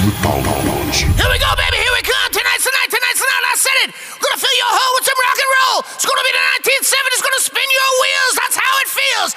Metálicos. Here we go, baby. Here we come. Tonight's the night. Tonight's the night. I said it. We're gonna fill your hole with some rock and roll. It's gonna be the 1970s. It's Gonna spin your wheels. That's how it feels.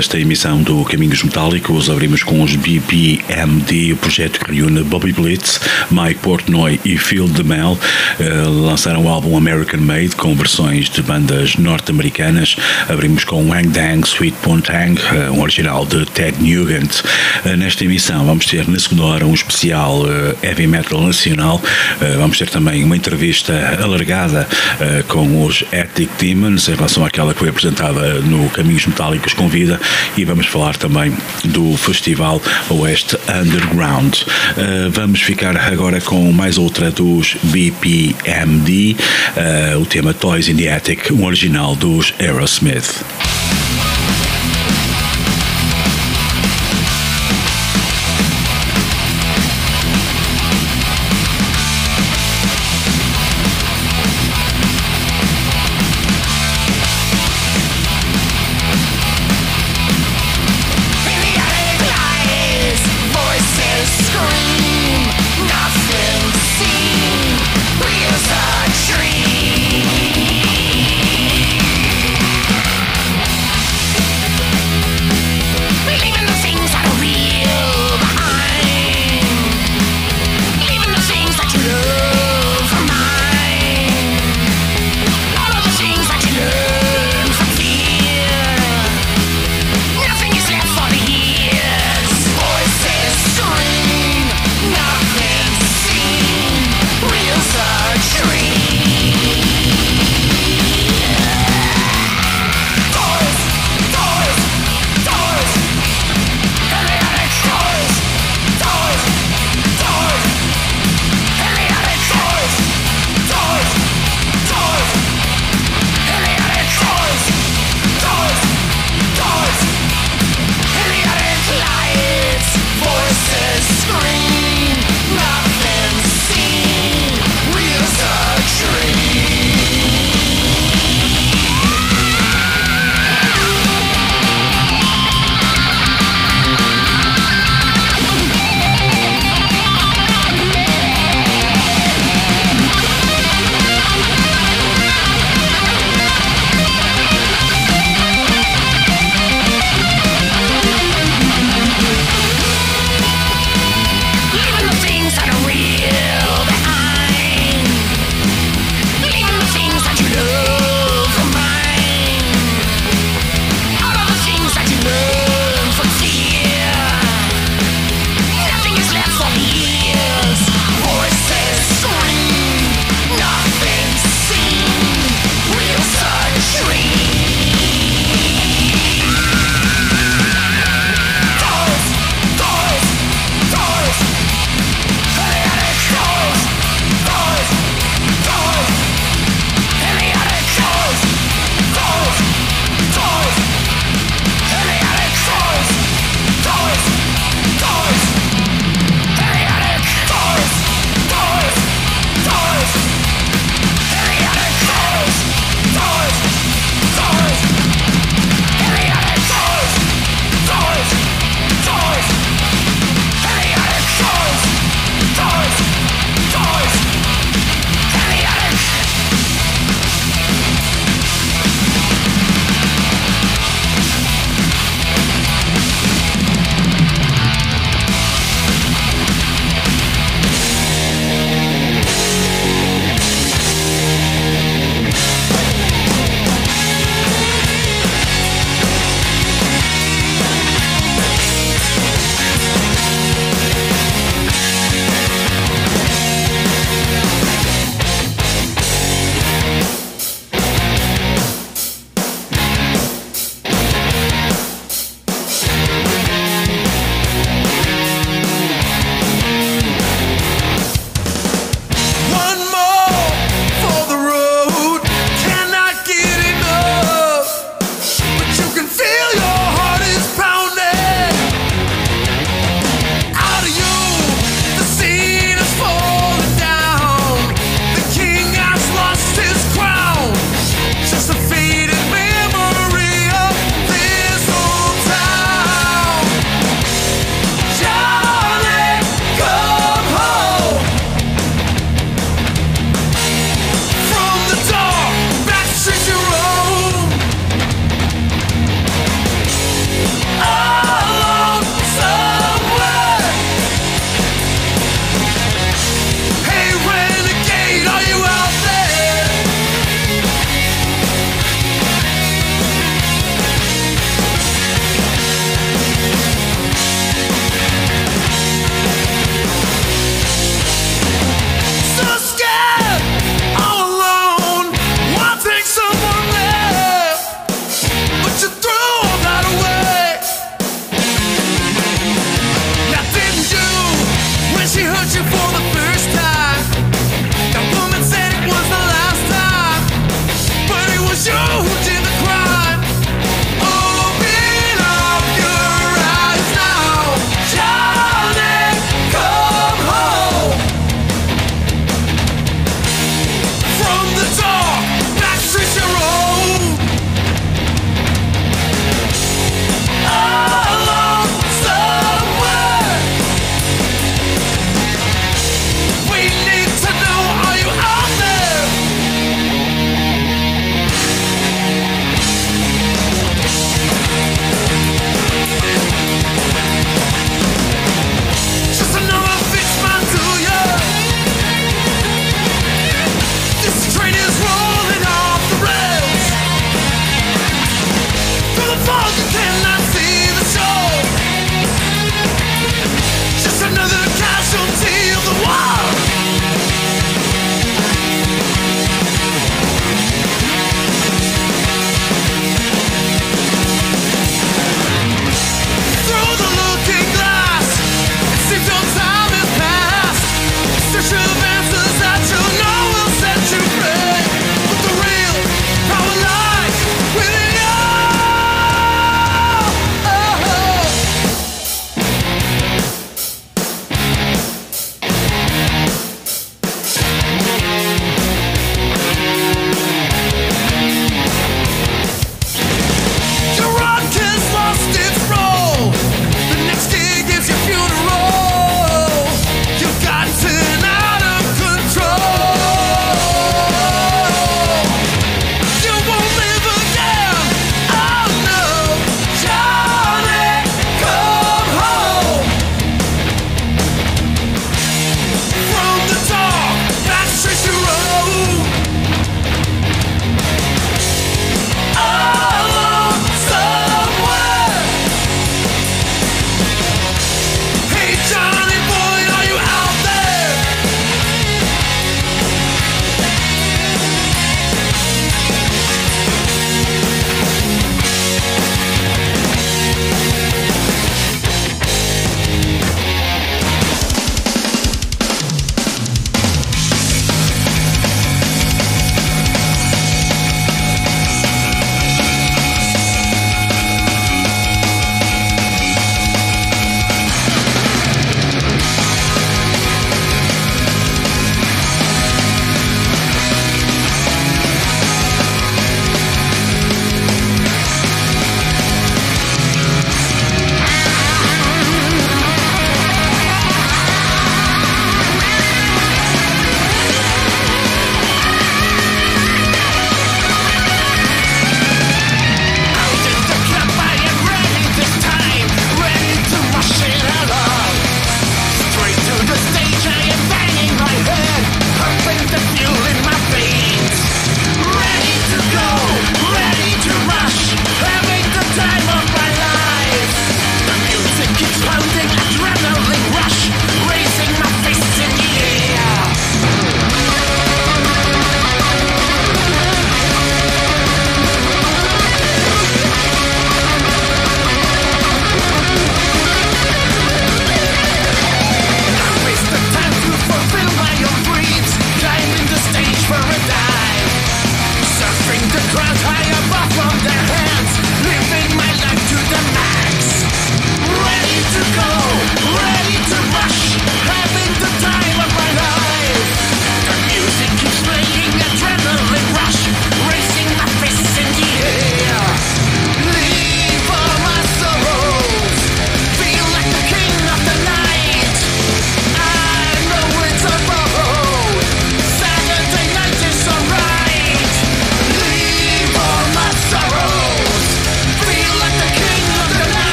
Esta emissão do Caminhos Metálicos. Abrimos com os BPMD, o projeto que reúne Bobby Blitz, Mike Portnoy e Phil DeMel. Uh, lançaram o álbum American Made com versões de bandas norte-americanas. Abrimos com Wang Dang, Sweet Pontang, uh, um original de Ted Nugent. Uh, nesta emissão vamos ter na segunda hora um especial heavy metal nacional. vamos ter também uma entrevista alargada com os Ethic Demons em relação àquela que foi apresentada no Caminhos Metálicos Convida e vamos falar também do Festival Oeste Underground. Uh, vamos ficar agora com mais outra dos BPMD, uh, o tema Toys in the Attic, um original dos Aerosmith.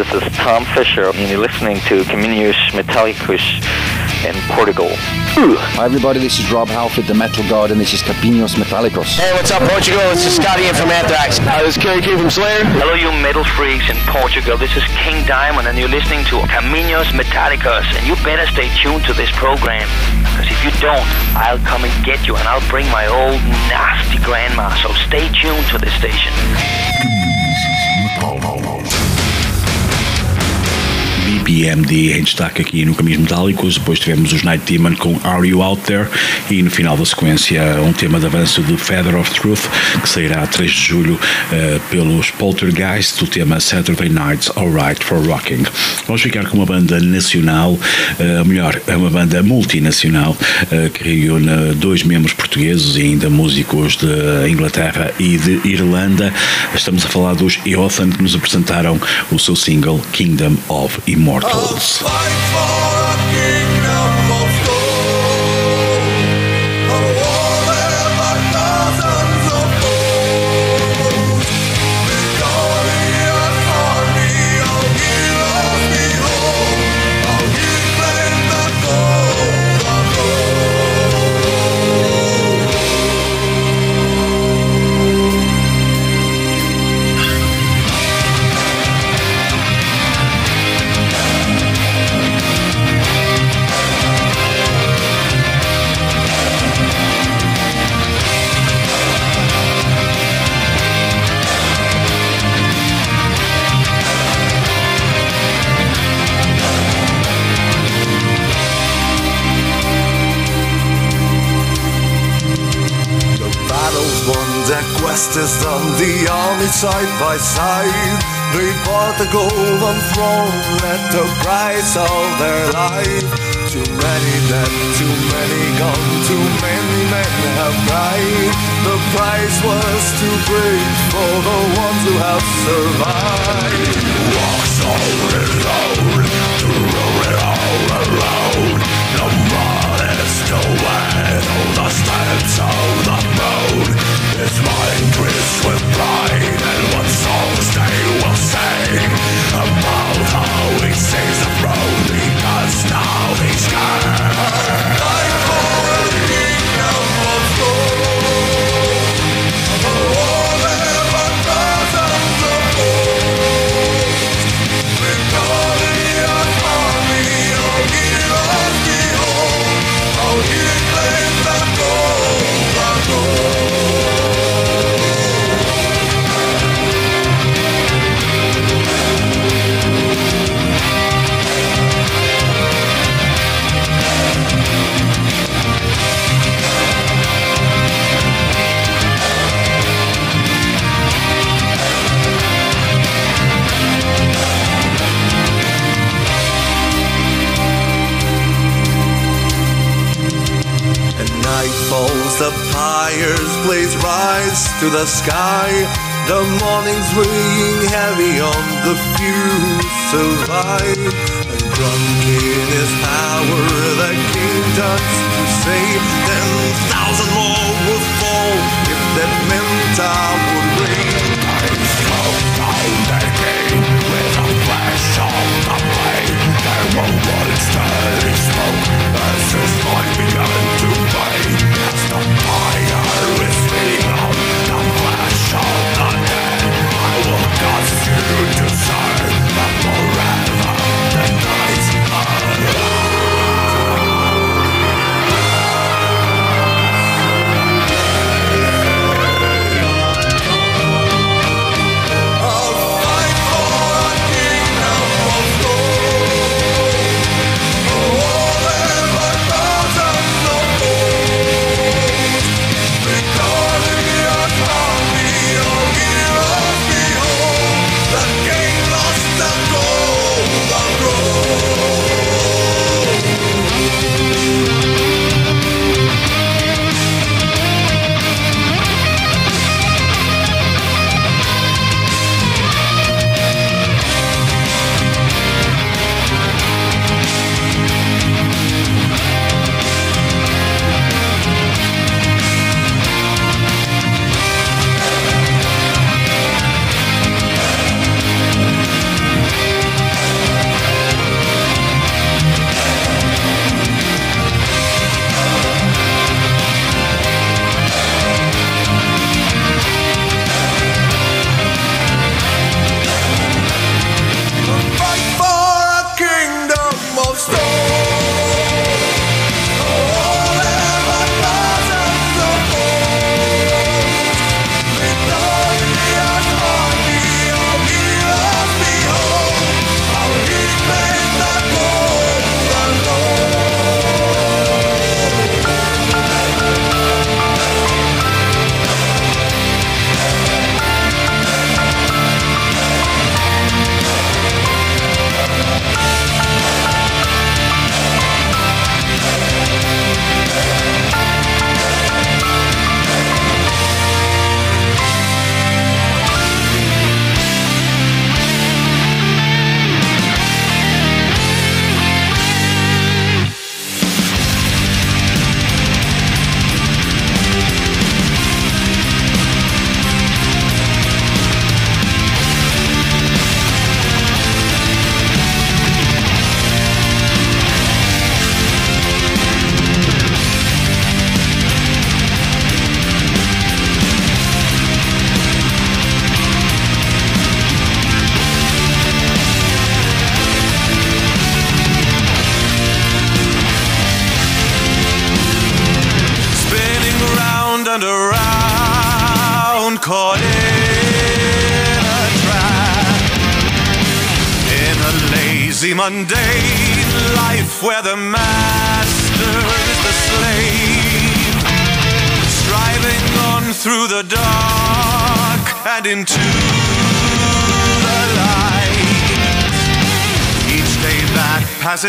This is Tom Fisher, and you're listening to Caminos Metallicos in Portugal. Hi everybody, this is Rob Halford, the Metal God, and this is Capinos Metallicos. Hey, what's up, Portugal? This is Scotty in from Anthrax. Hi, this is Kerry King from Slayer. Hello, you metal freaks in Portugal. This is King Diamond, and you're listening to Caminos Metallicos. And you better stay tuned to this program, because if you don't, I'll come and get you, and I'll bring my old nasty grandma. So stay tuned to this station. BPMD em destaque aqui no Caminhos Metálicos. Depois tivemos os Night Demon com Are You Out There e no final da sequência um tema de avanço de Feather of Truth que sairá a 3 de julho uh, pelos Poltergeist do tema Saturday Nights Alright for Rocking. Vamos ficar com uma banda nacional, uh, melhor, é uma banda multinacional uh, que reúne dois membros portugueses e ainda músicos de Inglaterra e de Irlanda. Estamos a falar dos Eothan que nos apresentaram o seu single Kingdom of podcast. Justice on the army side by side. They bought the golden throne at the price of their life. Too many dead, too many gone, too many men have died. The price was too great for the ones who have survived. Walk so alone, to rule it all alone. No more So when all the stars turn up road, his mind risque with pride, and what songs they will sing about how he saves the road, because now he's dead. Falls, the fire's blaze rise to the sky. The morning's weighing heavy on the few survive. And drunk in his power, the king turns to save. ten thousand more would fall if that meant I would reign. smoke on its turning smoke As his life began to fade The fire is feeding on the flesh of the dead I will cause you. to serve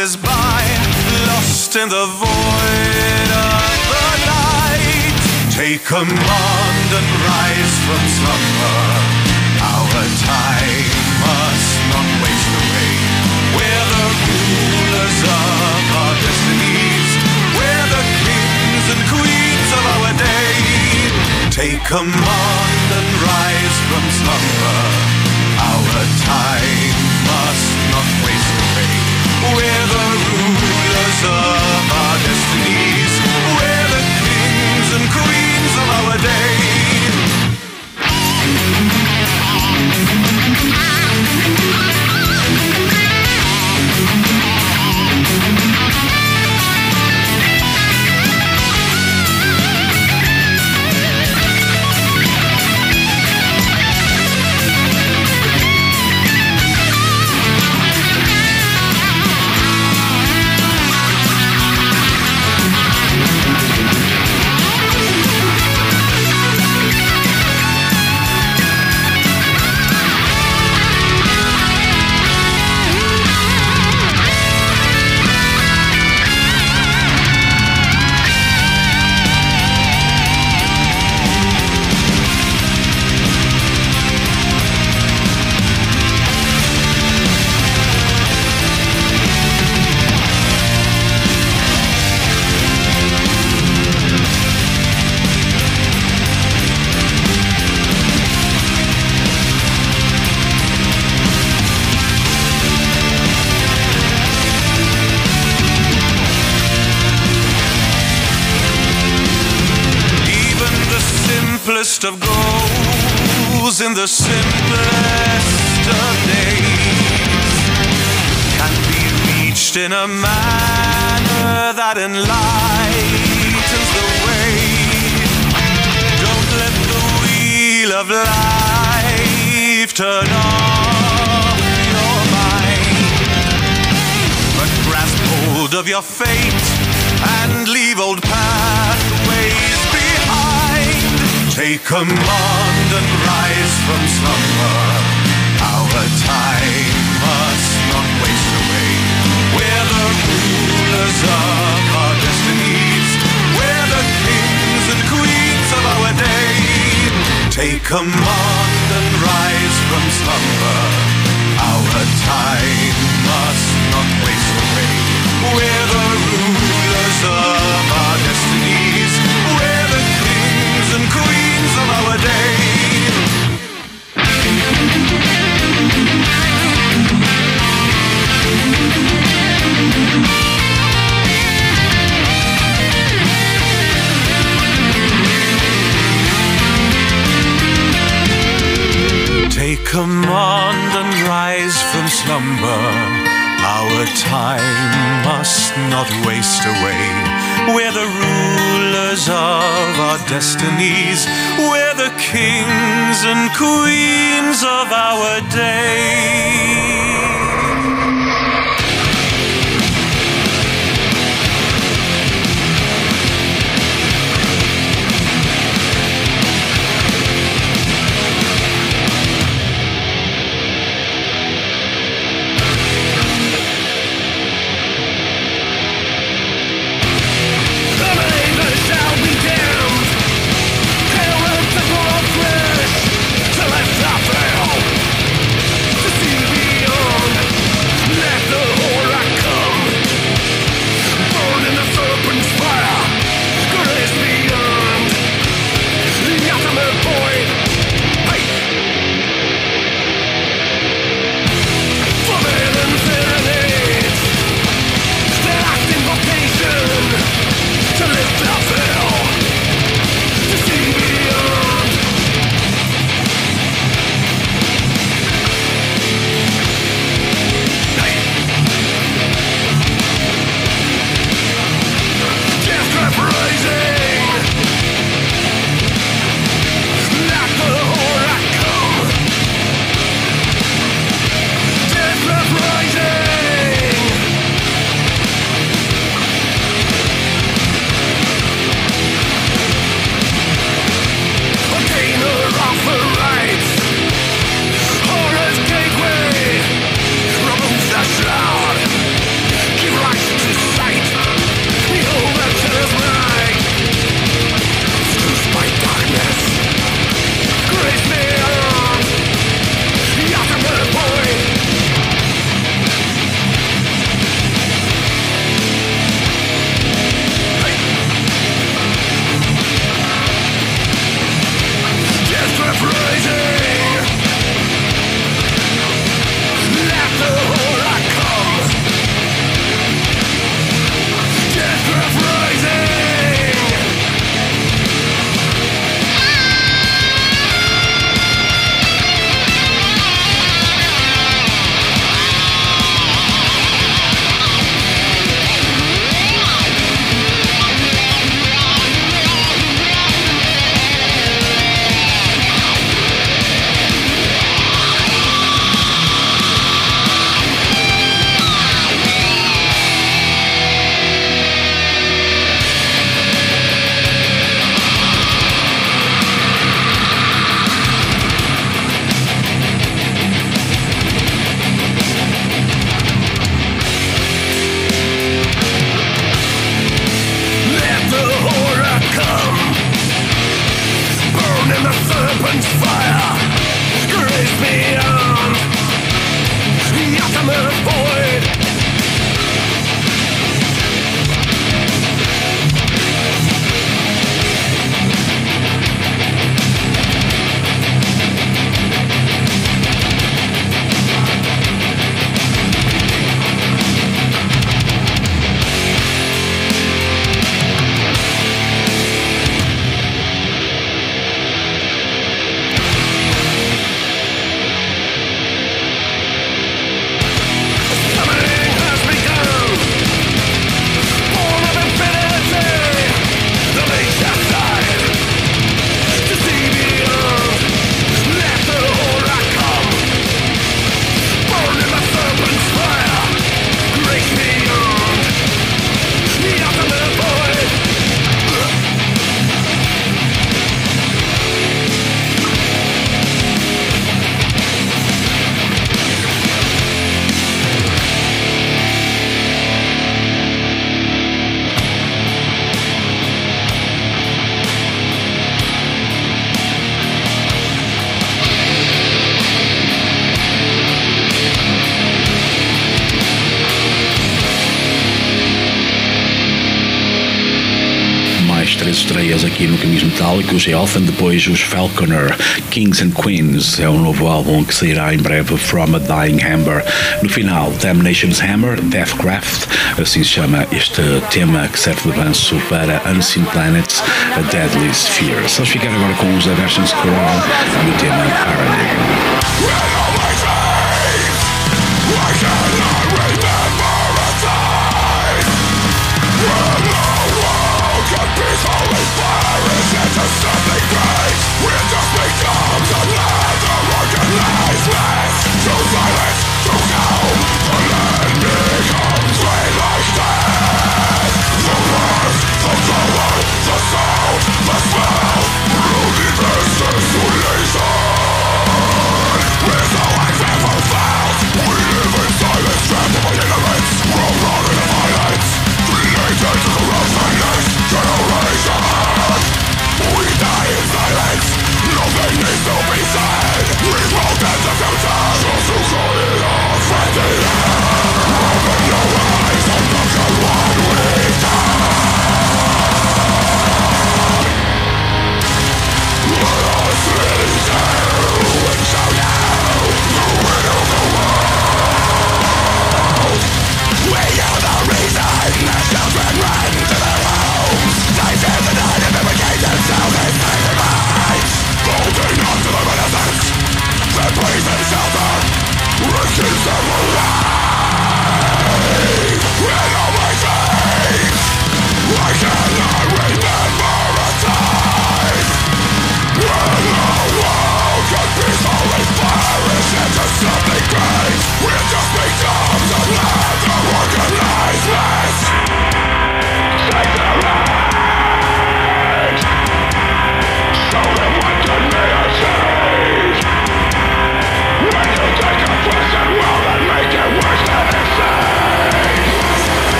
passes by, lost in the void of the night. Take command and rise from slumber. Our time must not waste away. We're the rulers of our destinies. We're the kings and queens of our day. Take command and rise from slumber. Our time must not waste away days. Life turn off your mind but grasp hold of your fate and leave old pathways behind. Take command and rise from slumber. Our time must not waste away. We're the rulers of our destinies. We're the kings and queens of our day. Take command and rise from slumber. Our time must not waste away. We're the rulers of our destinies. We're the kings and queens of our day. Take command and rise from slumber. Our time must not waste away. We're the rulers of our destinies. We're the kings and queens of our day. fail Metálicos e Elfin, depois os Falconer, Kings and Queens, é um novo álbum que sairá em breve, From a Dying Hammer. No final, Damnation's Hammer, Deathcraft, assim se chama este tema que serve de avanço para Unseen Planets, A Deadly Spheres. Vamos ficar agora com os Aversions Coral e o tema Paradigm.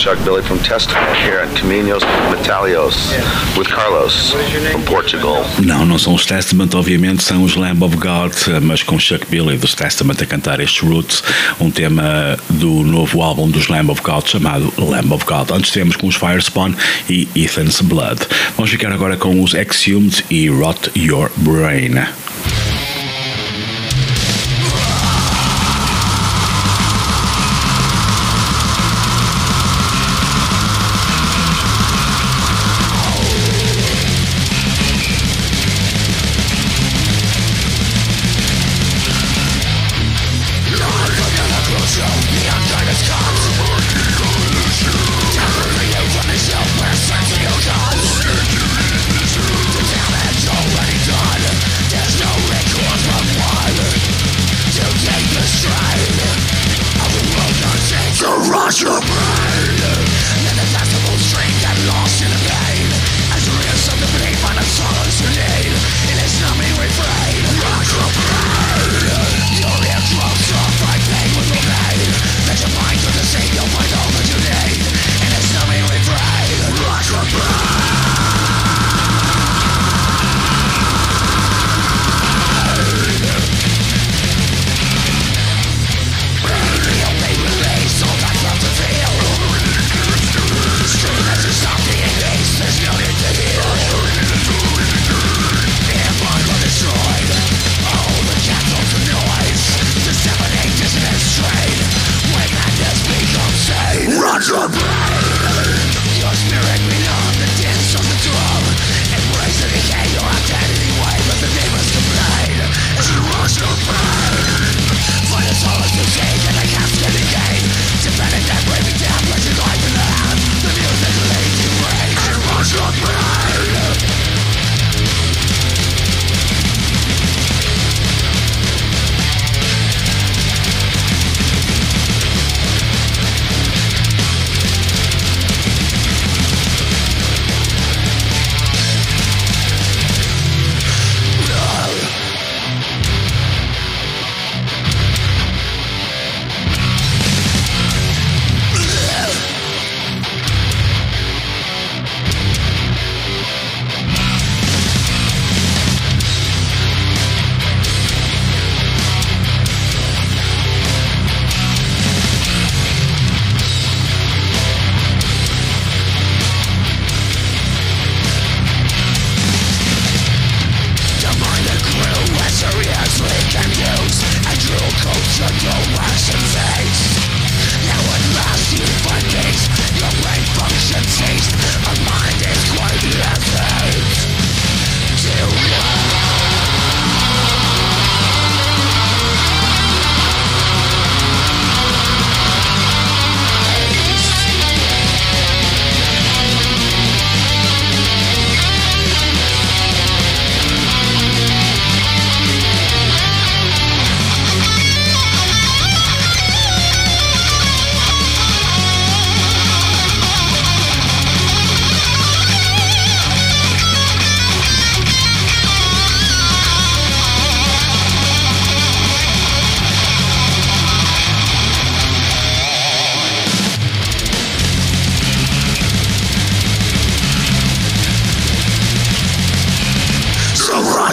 Chuck Billy from Testament here at Caminos Metalios with Carlos from Portugal. Não, não são os Testament, obviamente, são os Lamb of God, mas com Chuck Billy dos Testament a cantar estes Roots, um tema do novo álbum dos Lamb of God chamado Lamb of God. Antes temos com os Firespawn e Ethan's Blood. Vamos ficar agora com os Exhumed e Rot Your Brain.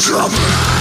Thank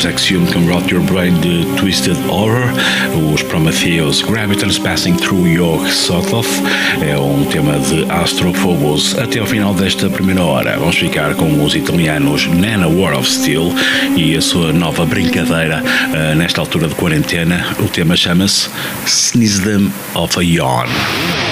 dos Exhumed com Rot Your Brain de Twisted Horror, os Prometheus Gravitons Passing Through Your Sothoth, é um tema de Astrophobos. Até ao final desta primeira hora, vamos ficar com os italianos Nana War of Steel e a sua nova brincadeira uh, nesta altura de quarentena. O tema chama-se Sneeze of a Yawn.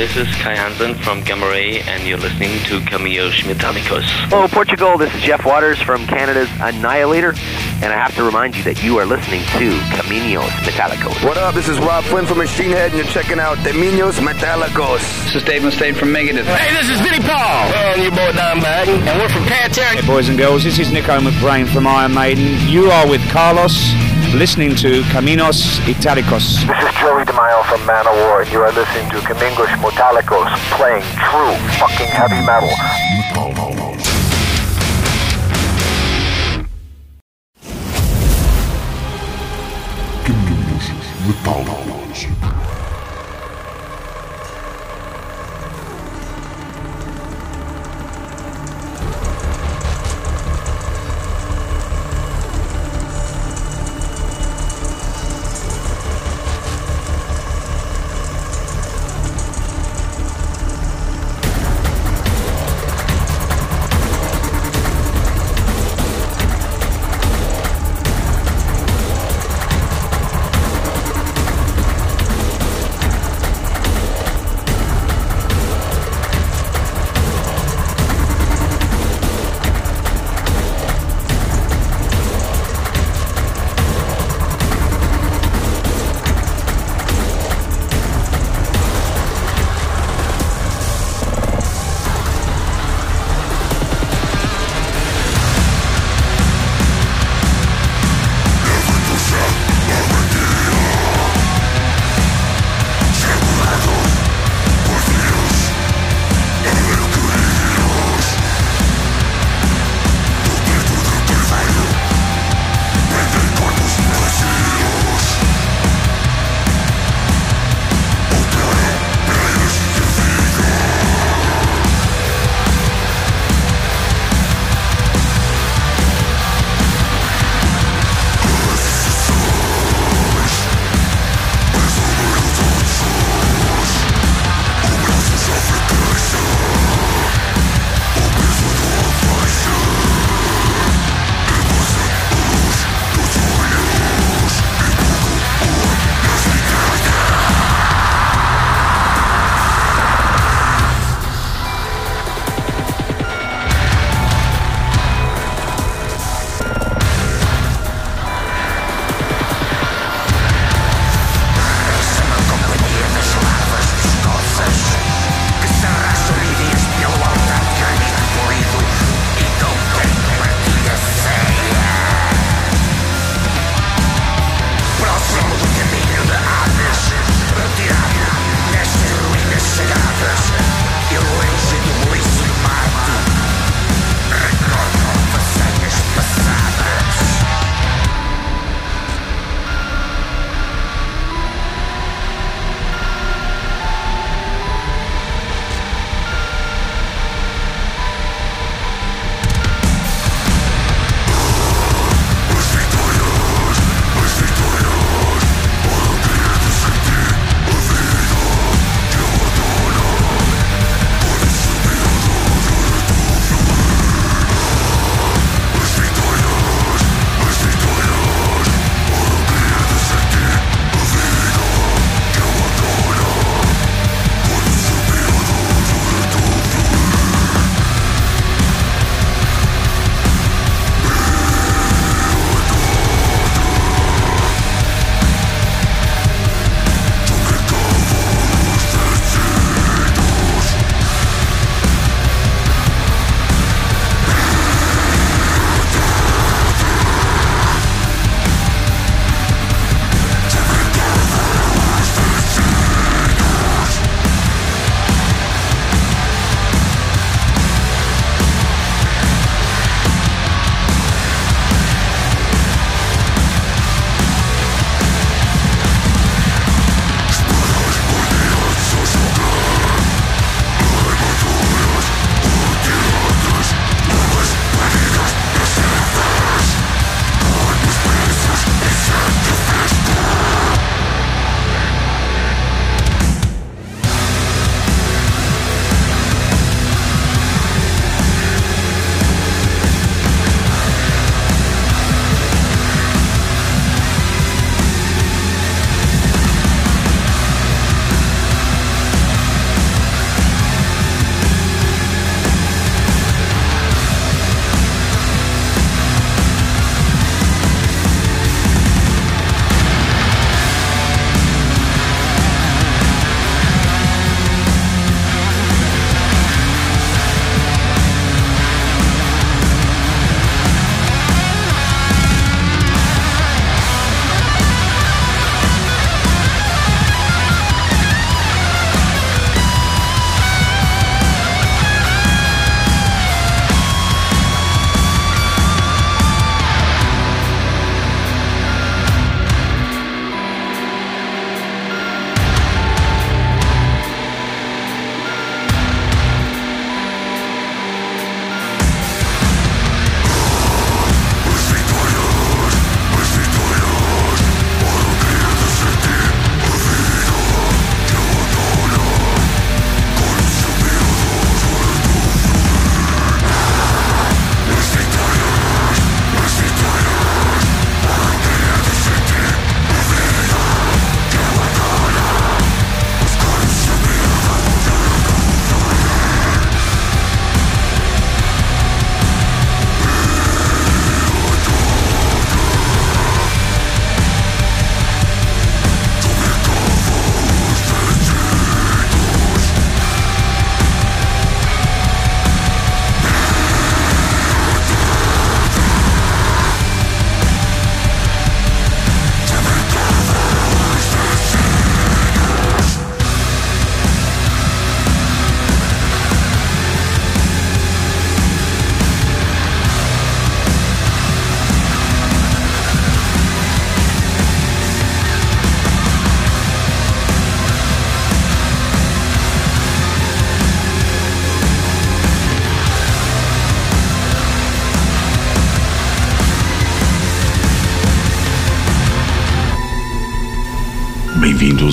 This is Kai Hansen from Gamma Ray, and you're listening to Camillos Metallicos. Hello, Portugal. This is Jeff Waters from Canada's Annihilator, and I have to remind you that you are listening to Caminos Metallicos. What up? This is Rob Flynn from Machine Head, and you're checking out Caminos Metallicos. This is Dave Mustaine from Megadeth. Hey, this is Vinnie Paul. And your boy Don Baden. And we're from Pantera. Hey, boys and girls, this is Nico McBrain from Iron Maiden. You are with Carlos listening to Caminos Italicos. This is Joey DeMaio from Manowar, and you are listening to Camingos Metallicos playing true fucking heavy metal. Caminhos Metálicos.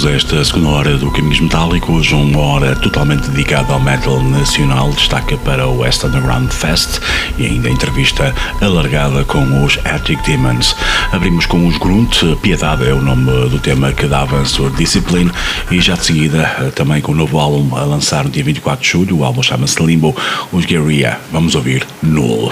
A esta segunda hora do Caminhos Metálicos, uma hora totalmente dedicada ao metal nacional, destaca para o West Underground Fest e ainda entrevista alargada com os Attic Demons. Abrimos com os Grunt, Piedade é o nome do tema que dá avanço a Discipline e já de seguida também com o novo álbum a lançar no dia 24 de julho, o álbum chama-se Limbo, os Guerrilla. Vamos ouvir Null.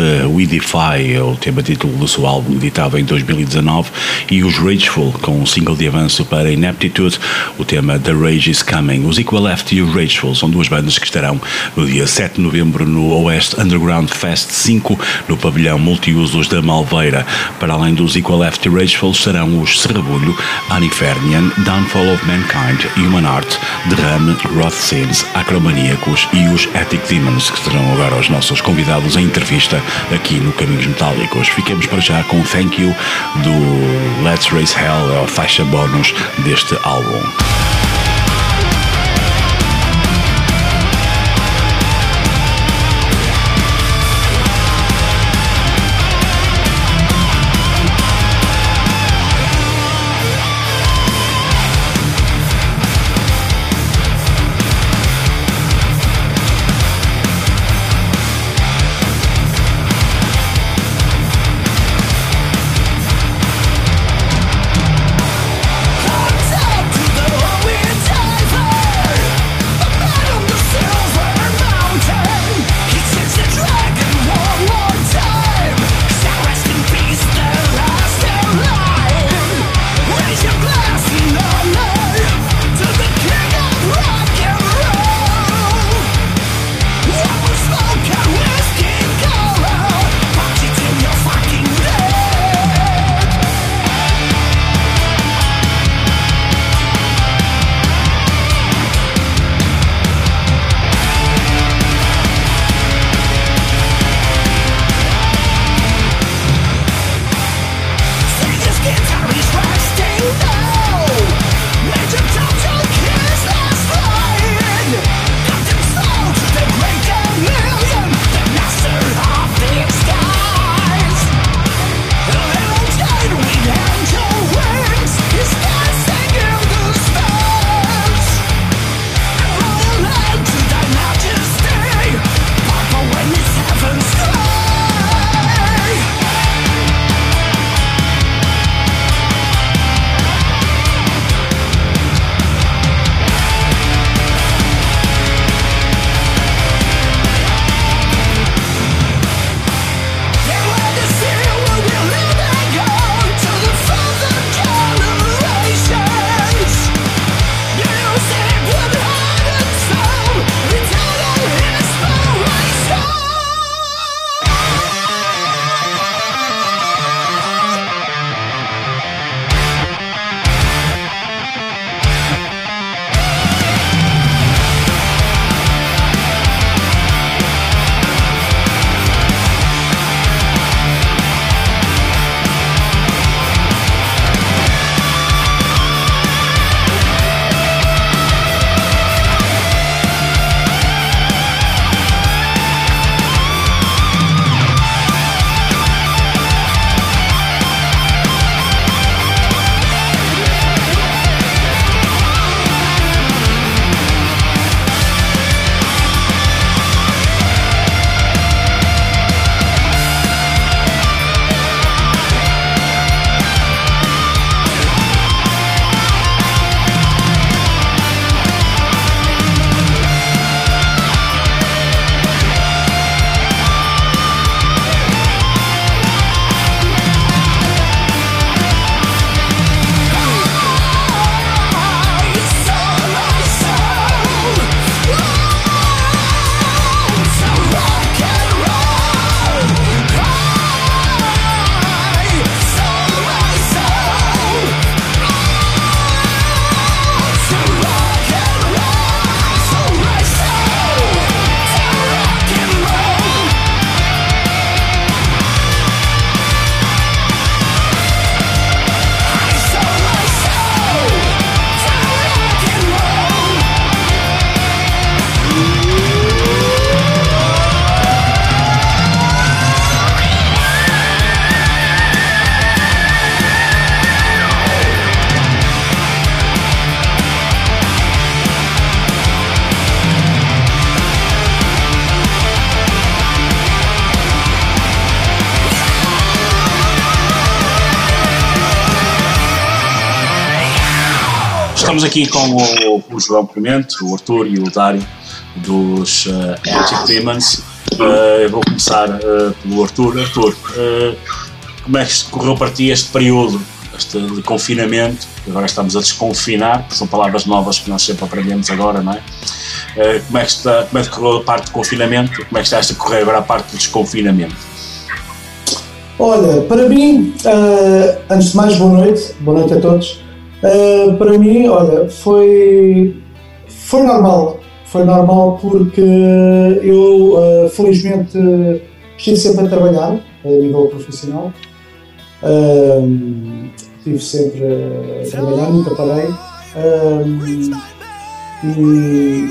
We Defy, é o tema título do seu álbum editado em 2019, e os Rageful, com um single de avanço para Ineptitude, o tema The Rage is Coming. Os Equaleft e os Rageful são duas bandas que estarão no dia 7 de novembro no Oeste Underground Fest 5, no pavilhão multiusos da Malveira. Para além dos Equaleft e Rageful, estarão os Serrabulho, Anifernian, Downfall of Mankind, Human Art, Derrame, Roth Sins, Acromaníacos e os Attic Demons, que serão agora os nossos convidados em entrevista aqui no Caminhos Metálicos. Fiquemos para já com Thank You do Let's Raise Hell, a faixa bónus deste álbum. Estamos aqui com o, o João Clemente, o Arthur e o Dário dos uh, Antic Demons. Uh, eu vou começar uh, pelo Arthur. Arthur, como é que correu para ti este período este de confinamento? Agora estamos a desconfinar, são palavras novas que nós sempre aprendemos agora, não é? como, é que está, como é que correu a parte de confinamento? Como é que está a correr agora a parte do desconfinamento? Olha, para mim, antes de mais, boa noite, boa noite a todos. Para mim, olha, foi, foi normal foi normal porque eu, uh, felizmente, estive sempre a trabalhar a nível profissional. Uh, estive sempre a trabalhar, nunca parei. Uh, e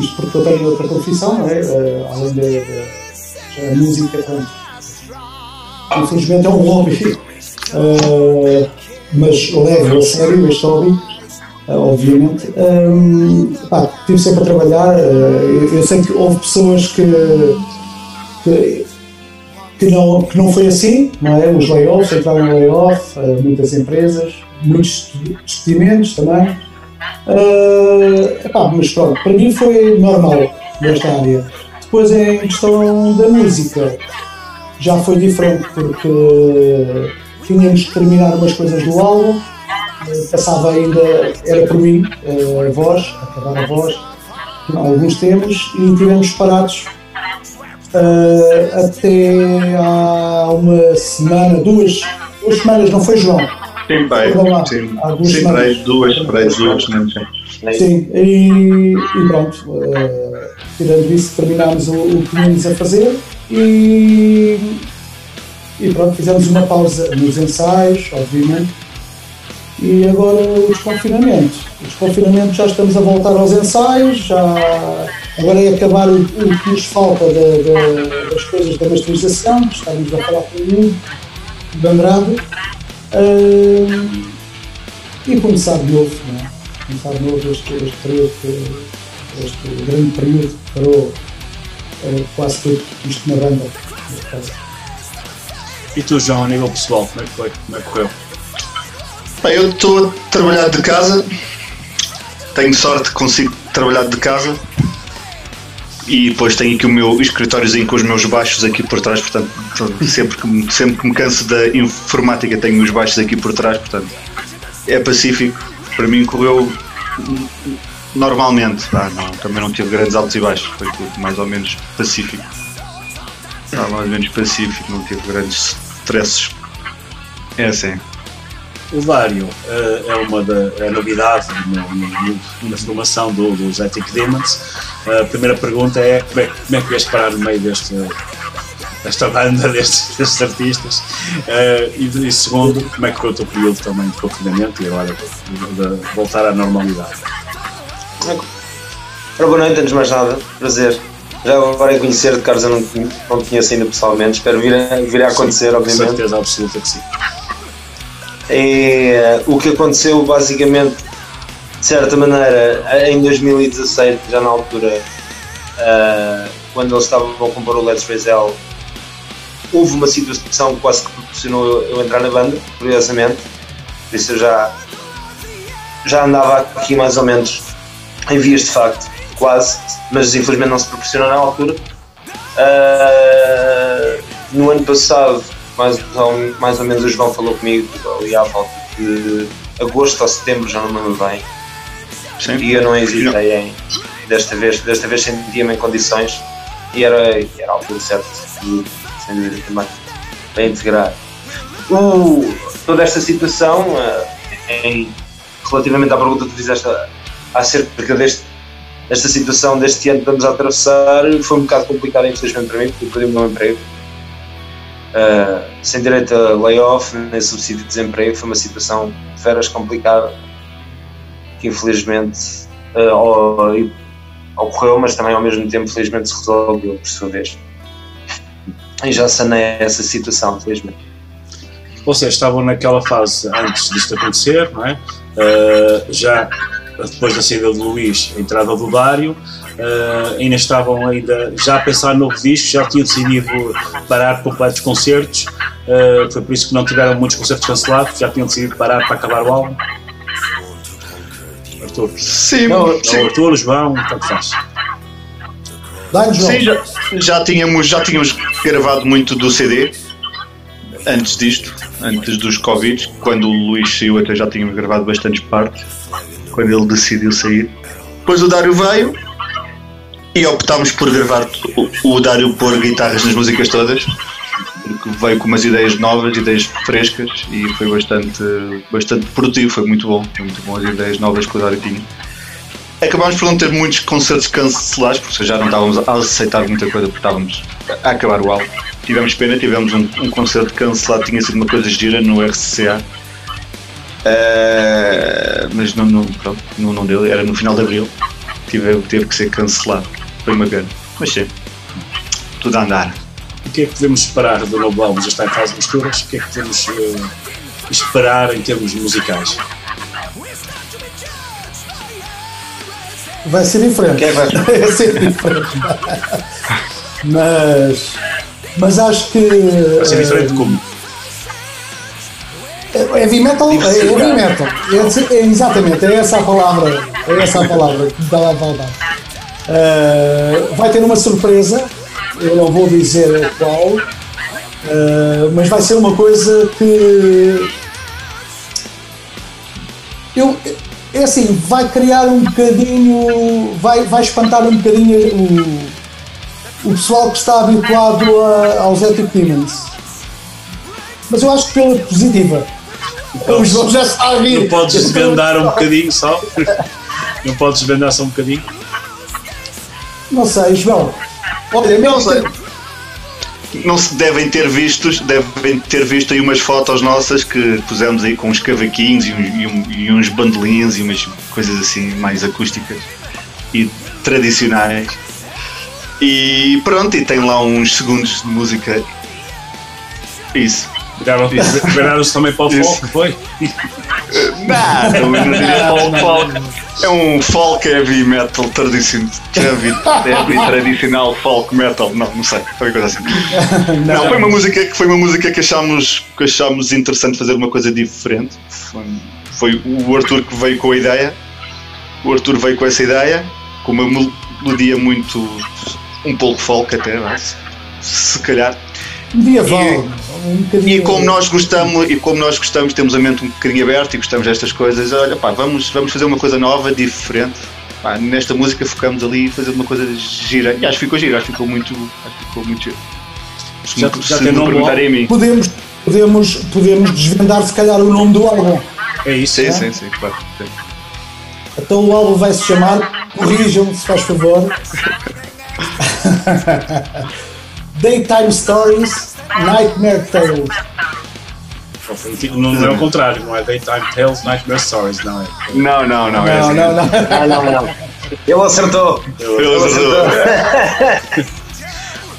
isto porque eu tenho outra profissão, é? Uh, além da música, pronto. infelizmente é um hobby, uh, mas levo a sério este hobby eh, obviamente. Um, pá, estive sempre a trabalhar. Uh, eu sei que houve pessoas que, que, que, não, que não foi assim, não é? Os layoffs, entraram em layoff, uh, muitas empresas, muitos despedimentos também. Uh, epá, mas pronto, para mim foi normal nesta área. Depois, em questão da música, já foi diferente porque tínhamos que terminar umas coisas do álbum passava ainda, era por mim, eh, a voz, acabar a voz, alguns temas, e tivemos parados uh, até há uma semana, duas, duas semanas, não foi João? Sim, pai, sim, duas sim, semanas. duas, para duas semanas. Sim, e, e pronto, uh, tirando isso, terminámos o, o que tínhamos a fazer e, e pronto, fizemos uma pausa nos ensaios, obviamente, e agora o desconfinamento. O desconfinamento já estamos a voltar aos ensaios, já agora é acabar o, o que nos falta de, de, das coisas da masterização, estamos a falar com o Hugo de Andrade, e começar de novo, não é? começar de novo este, este período, este grande período que parou uh, quase tudo isto na banda. E tu, João, a nível pessoal, como é que foi? Como é que correu? Bem, eu estou a trabalhar de casa, tenho sorte que consigo trabalhar de casa e depois tenho aqui o meu escritóriozinho com os meus baixos aqui por trás, portanto, sempre que, sempre que me canso da informática tenho os baixos aqui por trás, portanto, é pacífico. Para mim correu normalmente, ah, não, também não tive grandes altos e baixos, foi mais ou menos pacífico. mais ou menos pacífico, não tive grandes stresses. É assim. O Dário uh, é uma da, é novidade na, na, na formação do, dos Ethic Demons. Uh, a primeira pergunta é como é, como é que vieste parar no meio deste, desta banda, destes, destes artistas? Uh, e, e, segundo, como é que foi o teu período também de confinamento e agora de, de voltar à normalidade? Ora, boa noite, antes de mais nada, prazer. Já agora em conhecer de Carlos, eu não, não conheço ainda pessoalmente, espero vir a, vir a acontecer, sim, obviamente. Com certeza absoluta que sim. É, o que aconteceu basicamente, de certa maneira, em 2017, já na altura, uh, quando eles estavam a compor o Let's Raise Hell, houve uma situação que quase que proporcionou eu entrar na banda, curiosamente. Por isso eu já, já andava aqui mais ou menos em vias de facto, quase, mas infelizmente não se proporcionou na altura. Uh, no ano passado mais, mais ou menos o João falou comigo ali à volta de agosto ou setembro, já não me lembro bem. Sim. E eu não hesitei em. Desta vez, desta vez sentia-me em condições e era, era a altura certa, sem dúvida também, para integrar. O, toda esta situação, eh, em, relativamente à pergunta que tu fizeste acerca deste, desta situação deste ano que estamos a atravessar, foi um bocado complicado, infelizmente para mim, porque eu perdi o meu emprego uh, sem direito a layoff nem subsídio de desemprego, foi uma situação de veras complicada que infelizmente uh, ocorreu, mas também ao mesmo tempo felizmente se resolveu por sua vez. E já sanei essa situação, felizmente. Vocês estavam naquela fase antes disto acontecer, não é? Uh, já depois da saída do Luís, a entrada do Dário, uh, ainda estavam ainda já a pensar no novo disco, já tinham decidido parar completos concertos, uh, foi por isso que não tiveram muitos concertos cancelados, já tinham decidido parar para acabar o álbum. Arthur. Sim, não, sim. Arthur, João, tanto faz. Dá-lhe, João. Sim, já, já tínhamos, já tínhamos gravado muito do CD antes disto, antes dos Covid, quando o Luís saiu até já tínhamos gravado bastantes partes, quando ele decidiu sair. Depois o Dário veio e optámos por gravar o, Dário pôr guitarras nas músicas todas, porque veio com umas ideias novas, ideias frescas e foi bastante, bastante produtivo, foi muito bom, foi muito bom as ideias novas que o Dário tinha. Acabámos por não ter muitos concertos cancelados, porque já não estávamos a aceitar muita coisa, porque estávamos a acabar o álbum. Tivemos pena, tivemos um, um concerto cancelado, tinha sido uma coisa gira no RCA. Uh, mas não, não, pronto, não, não deu, era no final de abril, teve, teve que ser cancelado. Foi uma pena. Mas sim, tudo a andar. O que é que podemos esperar do novo álbum? Já está em fase de misturas. O que é que podemos uh, esperar em termos musicais? Vai ser diferente. é vai? vai ser diferente. mas, mas acho que. Vai ser diferente como? É Heavy metal é heavy metal. É, é, exatamente, é essa a palavra. É essa a palavra que me dá a faltar. Uh, vai ter uma surpresa, eu não vou dizer qual, uh, mas vai ser uma coisa que. Eu, é assim, vai criar um bocadinho, vai, vai espantar um bocadinho o, o pessoal que está habituado a, aos Epic Demons. Mas eu acho que pela positiva. Então, o João já está a rir. Não podes desvendar um bocadinho só? Não podes desvendar só um bocadinho? Não sei, João. Olha, não sei. Não se devem ter vistos, devem ter visto aí umas fotos nossas que pusemos aí com uns cavaquinhos e, uns, e, uns bandolinhos e umas coisas assim mais acústicas e tradicionais. E pronto, e tem lá uns segundos de música. Isso. Viraram-se também para o folk, foi? Não, não diria folk, folk. É um folk heavy metal tradicional. Heavy, heavy tradicional folk metal. Não, não sei. Foi uma coisa assim. Não, não, foi uma música que foi uma música que achámos, que achámos interessante fazer uma coisa diferente. Foi, foi o Arthur que veio com a ideia. O Arthur veio com essa ideia, com uma melodia muito. um pouco folk até, não é? se calhar. Medieval. E, e, como nós gostamos, e como nós gostamos, temos a mente um bocadinho aberta e gostamos destas coisas, olha pá, vamos, vamos fazer uma coisa nova, diferente. Pá, nesta música focamos ali fazer uma coisa gira. E acho que ficou giro, acho que ficou muito. Acho que ficou muito giro. Se, já, me, já se me perguntarem a mim. Podemos, podemos, podemos desvendar se calhar o nome do álbum. É isso? Sim, é? sim, sim, claro. Sim. Então o álbum vai se chamar, corrijam se faz favor. Daytime Stories Nightmare Tales. Não, não é o contrário, não é Daytime Tales, Nightmare Stories, não é? Não, não, não. Não, é assim. não, não. Não, não, não. Ele acertou. Ele acertou.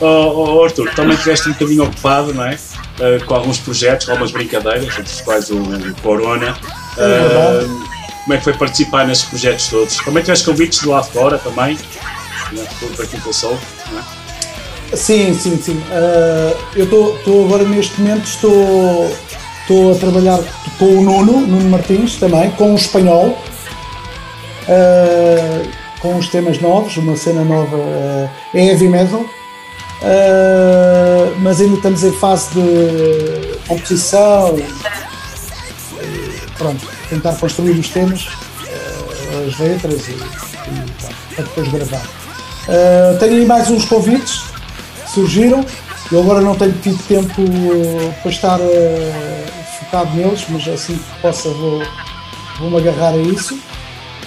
oh, oh, Arthur, também estiveste um bocadinho ocupado, não é? Uh, com alguns projetos, com algumas brincadeiras, entre os quais o, o Corona. Uh, como é que foi participar nesses projetos todos? Também tiveste convites de lá fora também, né? para quem passou, não é? Sim, sim, sim. Uh, eu estou agora neste momento estou, estou a trabalhar com o Nuno, Nuno Martins também, com o espanhol, uh, com os temas novos, uma cena nova uh, é heavy metal, mas ainda estamos em fase de composição, pronto, tentar construir os temas, as letras e, e para depois gravar. tenho aí mais uns convites surgiram. Eu agora não tenho tido tempo uh, para estar uh, focado neles, mas assim que possa vou, vou-me agarrar a isso.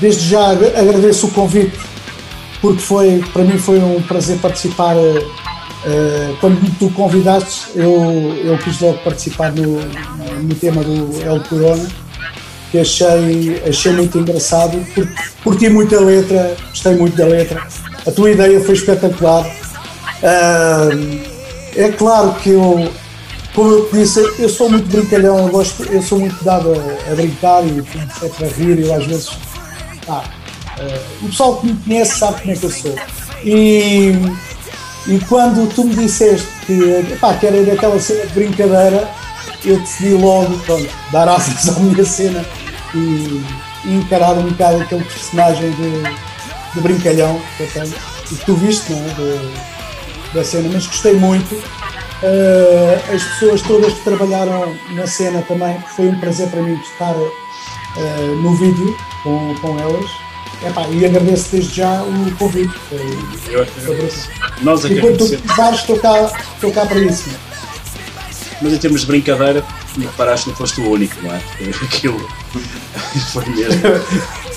Desde já agradeço o convite, porque foi, para mim foi um prazer participar. Uh, quando tu convidaste, eu, eu quis logo participar no, no tema do El Corona, que achei, achei muito engraçado, porque curti muito a letra, gostei muito da letra. A tua ideia foi espetacular é claro que eu, como eu disse, eu sou muito brincalhão, eu, gosto, eu sou muito dado a, a brincar e é para rir, eu às vezes. Ah, o pessoal que me conhece sabe como é que eu sou. E, e quando tu me disseste que, pá, que era daquela cena de brincadeira, eu decidi logo pronto, dar asas à minha cena e, e encarar um bocado aquele personagem de, de brincalhão que eu tenho. E que tu viste, não é? De, da cena, mas gostei muito. Uh, as pessoas todas que trabalharam na cena também, foi um prazer para mim estar uh, no vídeo com, com elas. Epá, e agradeço desde já o convite. Foi, Eu agradeço. Nós aqui e quando tu agradecemos. precisares, estou cá, estou cá para isso. Mas em termos de brincadeira, me reparaste que não foste o único, não é? Aquilo foi mesmo.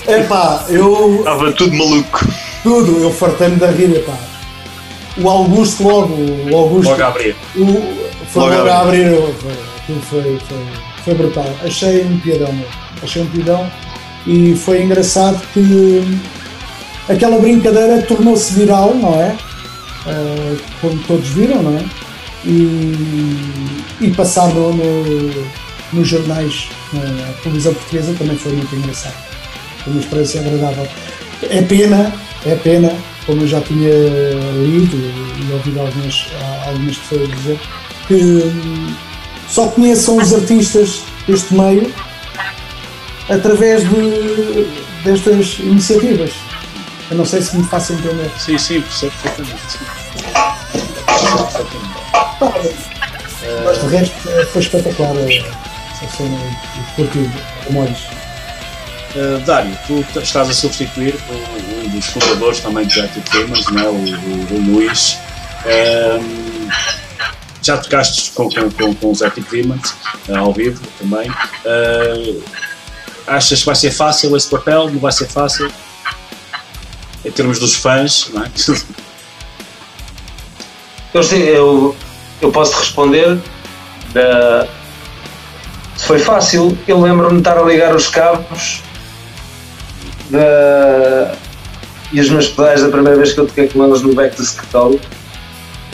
Epá, eu. Estava tudo maluco. Tudo, eu fartei-me da rir, epá. O Augusto logo, o Augusto. Logo a abrir. O, foi Logo logo, a abrir. Foi, aquilo foi, foi, foi brutal. Achei um piadão, meu. Achei um piadão. E foi engraçado que aquela brincadeira tornou-se viral, não é? Eh, como todos viram, não é? E, e passar no, no- nos jornais, na televisão portuguesa, também foi muito engraçado. Foi uma experiência agradável. É pena, é pena, como eu já tinha lido e ouvido algumas, algumas pessoas dizer, que só conheçam os artistas deste meio através de, destas iniciativas. Eu não sei se me faço entender. Sim, sim, percebo perfeitamente. Mas de resto foi espetacular a, cena e curti como olhos. Uh, Dário, tu estás a substituir um dos fundadores também do Active Gamers, não é? o, o- o Luís. Um, já tocaste com, com, com, com os Active Demons uh, ao vivo também. Uh, achas que vai ser fácil esse papel? Não vai ser fácil? Em termos dos fãs, não é? Eu, eu, eu posso responder. da- foi fácil, eu lembro-me de estar a ligar os cabos da, e os meus pedais da primeira vez que eu toquei com eles no Back to Scuttle,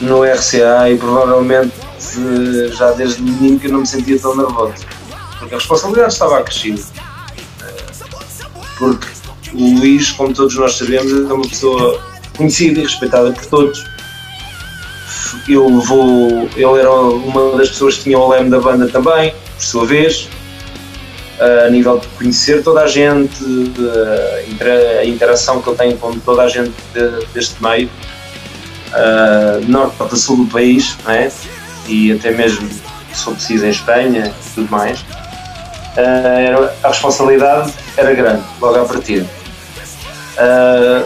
no RCA, e provavelmente eh, já desde menino que eu não me sentia tão nervoso. Porque a responsabilidade estava acrescida. Eh, Porque o Luís, como todos nós sabemos, é uma pessoa conhecida e respeitada por todos eu vou. Ele era uma das pessoas que tinha o leme da banda também, por sua vez, a nível de conhecer toda a gente, a intera- a interação que ele tem com toda a gente de- deste meio, ah, norte a sul do país, é? e até mesmo, for preciso, em Espanha e tudo mais. Era- a responsabilidade era grande, logo à partida. Ah,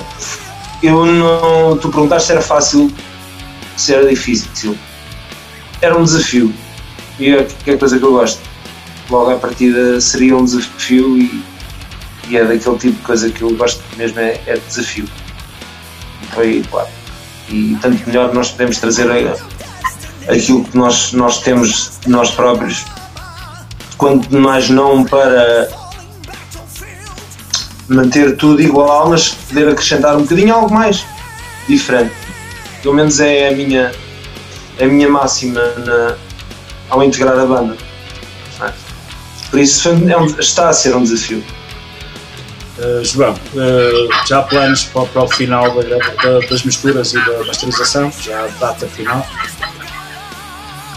eu não. Tu perguntaste se era fácil se era difícil. Era um desafio. E é é a coisa que eu gosto. Logo à partida seria um desafio e, e é daquele tipo de coisa que eu gosto mesmo, é, é de desafio. Foi, claro. E tanto melhor nós podemos trazer aquilo que nós, nós temos nós próprios, quanto mais não para manter tudo igual, mas poder acrescentar um bocadinho algo mais diferente. Pelo menos é a minha, a minha máxima na- ao integrar a banda. Por isso é um- está a ser um desafio. Uh, João, uh, já há planos para, para o final da da- das misturas e da masterização? Já a data final?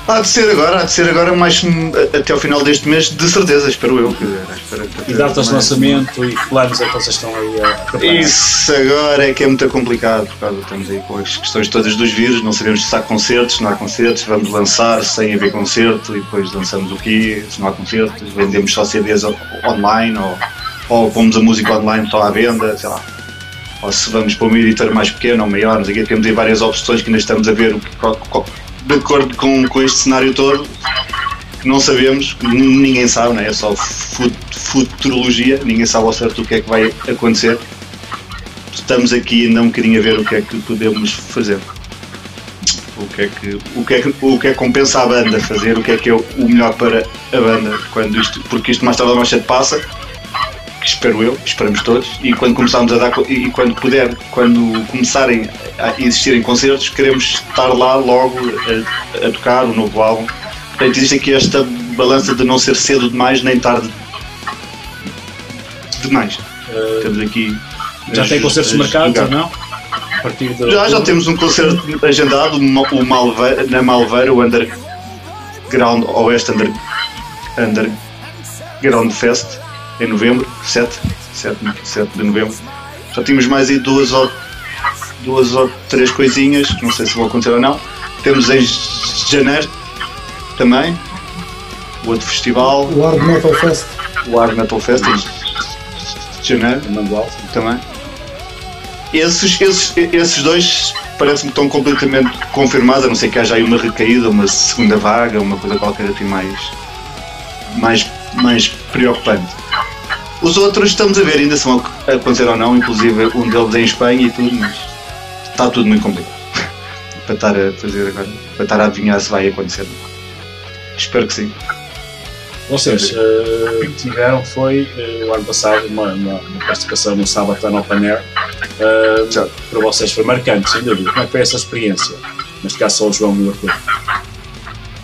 Há de ser agora, há de ser agora mais hum, até ao final deste mês, de certeza, espero eu. Que, espero E datas de lançamento e que planos é que vocês estão aí a preparar? Isso agora é que é muito complicado, por causa estamos aí com as questões todas dos vírus, não sabemos se há concertos, se não há concertos, vamos lançar sem haver concerto e depois lançamos o quê, se não há concertos, vendemos só CDs online ou, ou pomos a música online só à venda, sei lá. Ou se vamos para um editor mais pequeno ou maior, não sei o quê, temos aí várias opções que ainda estamos a ver o que- qual- qual- de acordo com, com este cenário todo, não sabemos, ninguém sabe, não é? é só fut- futurologia, ninguém sabe ao certo o que é que vai acontecer estamos aqui ainda um bocadinho a ver o que é que podemos fazer. O que é que, o que, é que, o que, é que compensa a banda fazer, o que é que é o melhor para a banda, quando isto, porque isto mais tarde ou mais cedo passa, espero eu, esperamos todos, e quando começarmos a dar, e quando puder, quando começarem a existirem concertos, queremos estar lá logo a, a tocar o novo álbum. Portanto, existe aqui esta balança de não ser cedo demais nem tarde demais. Temos aqui. Já as- tem concertos marcados ou não? Já, já temos um concerto agendado, o Malveira, na Malveira, o Underground Oeste Under, Underground Fest, em novembro, 7, 7, 7 de novembro. Já tínhamos mais aí duas ou duas ou três coisinhas, que não sei se vão acontecer ou não. Temos em janeiro também o outro festival. O Hard Metal Fest. O Hard Metal Fest em janeiro, também. Esses, esses, esses dois parece-me que estão completamente confirmados, a não ser que haja aí uma recaída, uma segunda vaga, uma coisa qualquer assim mais, mais, mais preocupante. Os outros estamos a ver ainda se vão acontecer ou não, inclusive um deles em Espanha e tudo, mas está tudo muito complicado para estar a fazer agora, para estar a adivinhar se vai acontecer. Espero que sim. Vocês uh, tiveram, foi uh, o ano passado, uma, uma, uma participação no Sabaton Open Air. Uh, para vocês foi marcante, sem dúvida. Como é que foi essa experiência? Neste caso, só o João Arthur.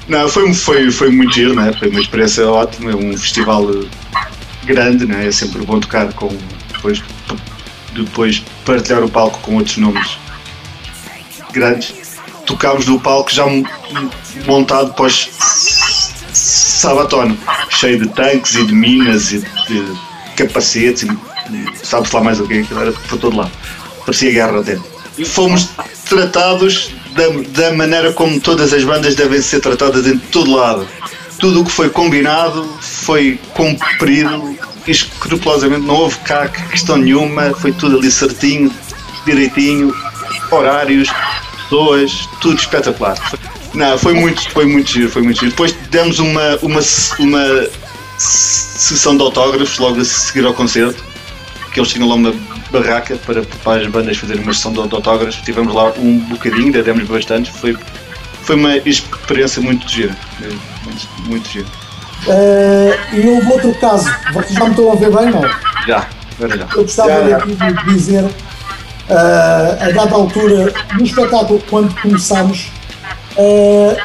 Não, foi, foi, foi muito giro, né? foi uma experiência ótima, é um festival grande, né? é sempre bom tocar com. Depois, depois partilhar o palco com outros nomes grandes. Tocámos no palco já montado para os Sabaton, cheio de tanques e de minas e de capacetes e, sabe-se lá mais o que, aquilo era por todo lado. Parecia guerra dentro. E fomos tratados da, da maneira como todas as bandas devem ser tratadas em todo lado. Tudo o que foi combinado foi cumprido escrupulosamente, não houve cá questão nenhuma, foi tudo ali certinho, direitinho, horários, pessoas, tudo espetacular. Não, foi muito, foi muito giro, foi muito giro. Depois demos uma, uma, uma sessão de autógrafos logo a seguir ao concerto, que eles tinham lá uma barraca para, para as bandas fazerem uma sessão de autógrafos. Tivemos lá um bocadinho, ainda demos bastante. Foi, foi uma experiência muito gira. Muito, muito gira. Uh, e houve outro caso, vocês já me estão a ver bem, não? Já, agora já. Eu gostava já, aqui de dizer, uh, a dada altura, no espetáculo, quando começámos, uh,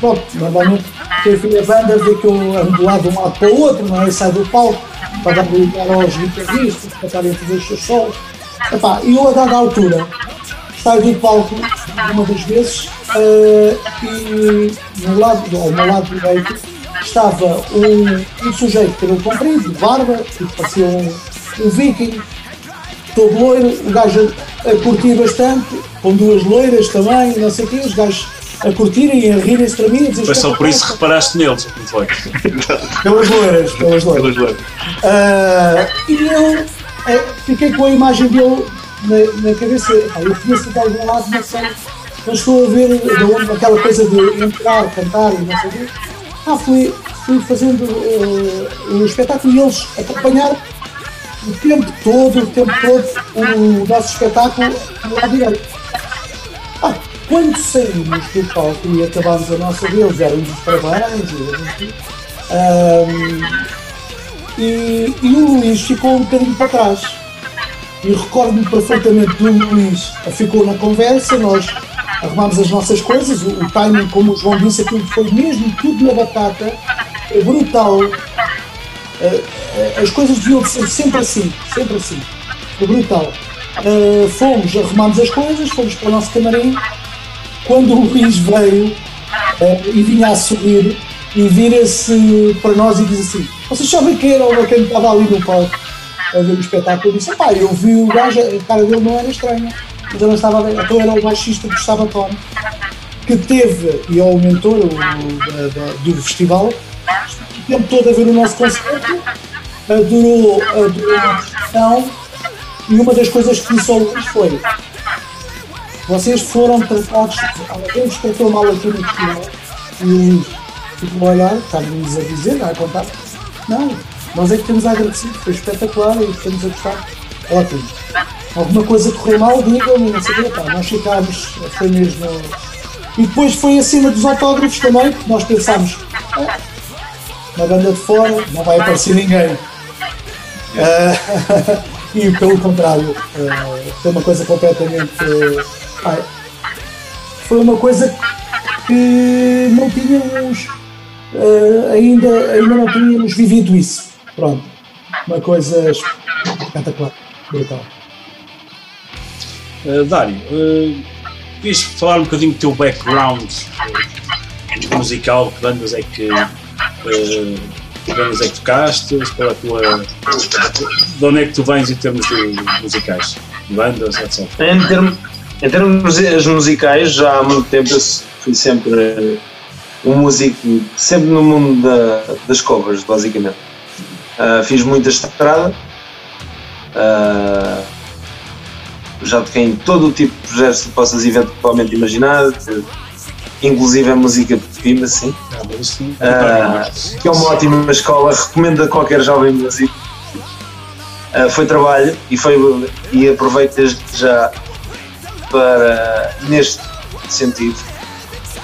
pronto, normalmente quem vê a banda vê que eu ando de lado de um lado para o outro, não é? Sai do palco para lugar aos guitarristas, para estarem a fazer os seus solos. Epá, e eu, a dada altura, saio do palco uma das vezes uh, e no lado, ao meu lado direito estava um, um sujeito que era comprido, de barba, que parecia um, um viking, todo loiro, o gajo a curtir bastante, com duas loiras também, não sei o quê, os gajos a curtirem e a rirem-se para mim. Foi só por isso que reparaste neles, não foi? pelas loiras, pelas loiras. Uh, e eu uh, fiquei com a imagem dele na, na cabeça. Ah, eu conheço de algum lado, não sei, mas estou a ver de onde aquela coisa de entrar, cantar e não sei o quê. Ah, fui, fui fazendo uh, o espetáculo e eles acompanharam o tempo todo, o tempo todo, o nosso espetáculo lado direito. Quando saímos do palco e acabámos a nossa deles, eram os parabéns, um, e, e o Luís ficou um bocadinho para trás. E recordo-me perfeitamente do Luís ficou na conversa, nós arrumámos as nossas coisas, o, o timing, como o João disse, aquilo foi mesmo tudo na batata, é brutal. Uh, as coisas deviam ser sempre assim, sempre assim, é brutal. Uh, fomos, arrumámos as coisas, fomos para o nosso camarim. Quando o Luís veio uh, e vinha a subir, e vira-se para nós e diz assim: Vocês sabem quem era o bacana que estava ali no palco a ver o espetáculo? Eu disse: eu vi o gajo, a cara dele não era estranha mas não estava a ver. Então era o baixista do Sabaton, que teve, e é o mentor o, da, do festival, o tempo todo a ver o nosso concerto, adorou, adorou a discussão, e uma das coisas que disse ao Luís foi: vocês foram tratados, alguém vos tratou mal aqui no festival, e o Luís a olhar, está-nos a dizer, não é contar? Não, nós é que temos a agradecer, foi espetacular e estamos a gostar. Ótimo alguma coisa correu mal, digam-me, não sei o quê, nós ficámos, foi mesmo. E depois foi acima dos autógrafos também, que nós pensámos, ah, na banda de fora não vai aparecer ninguém. Uh, e pelo contrário, uh, foi uma coisa completamente. Uh, foi uma coisa que não tínhamos ainda, ainda não tínhamos vivido isso. Pronto. Uma coisa espetacular, brutal. Uh, Dário, uh, querias falar um bocadinho do teu background uh, musical, que bandas é que uh, que bandas é que tocaste? Qual é a tua. De onde é que tu vens em termos de musicais? Bandas, etc. Em, termos, em termos musicais, já há muito tempo eu fui sempre um músico, sempre no mundo da, das covers, basicamente. Uh, fiz muita estrada, uh, já toquei em todo o tipo de projetos que possas eventualmente imaginar, inclusive a música de Pima, sim. Uh, que é uma ótima escola, recomendo a qualquer jovem músico. Uh, foi trabalho e, foi, e aproveito desde já para, neste sentido,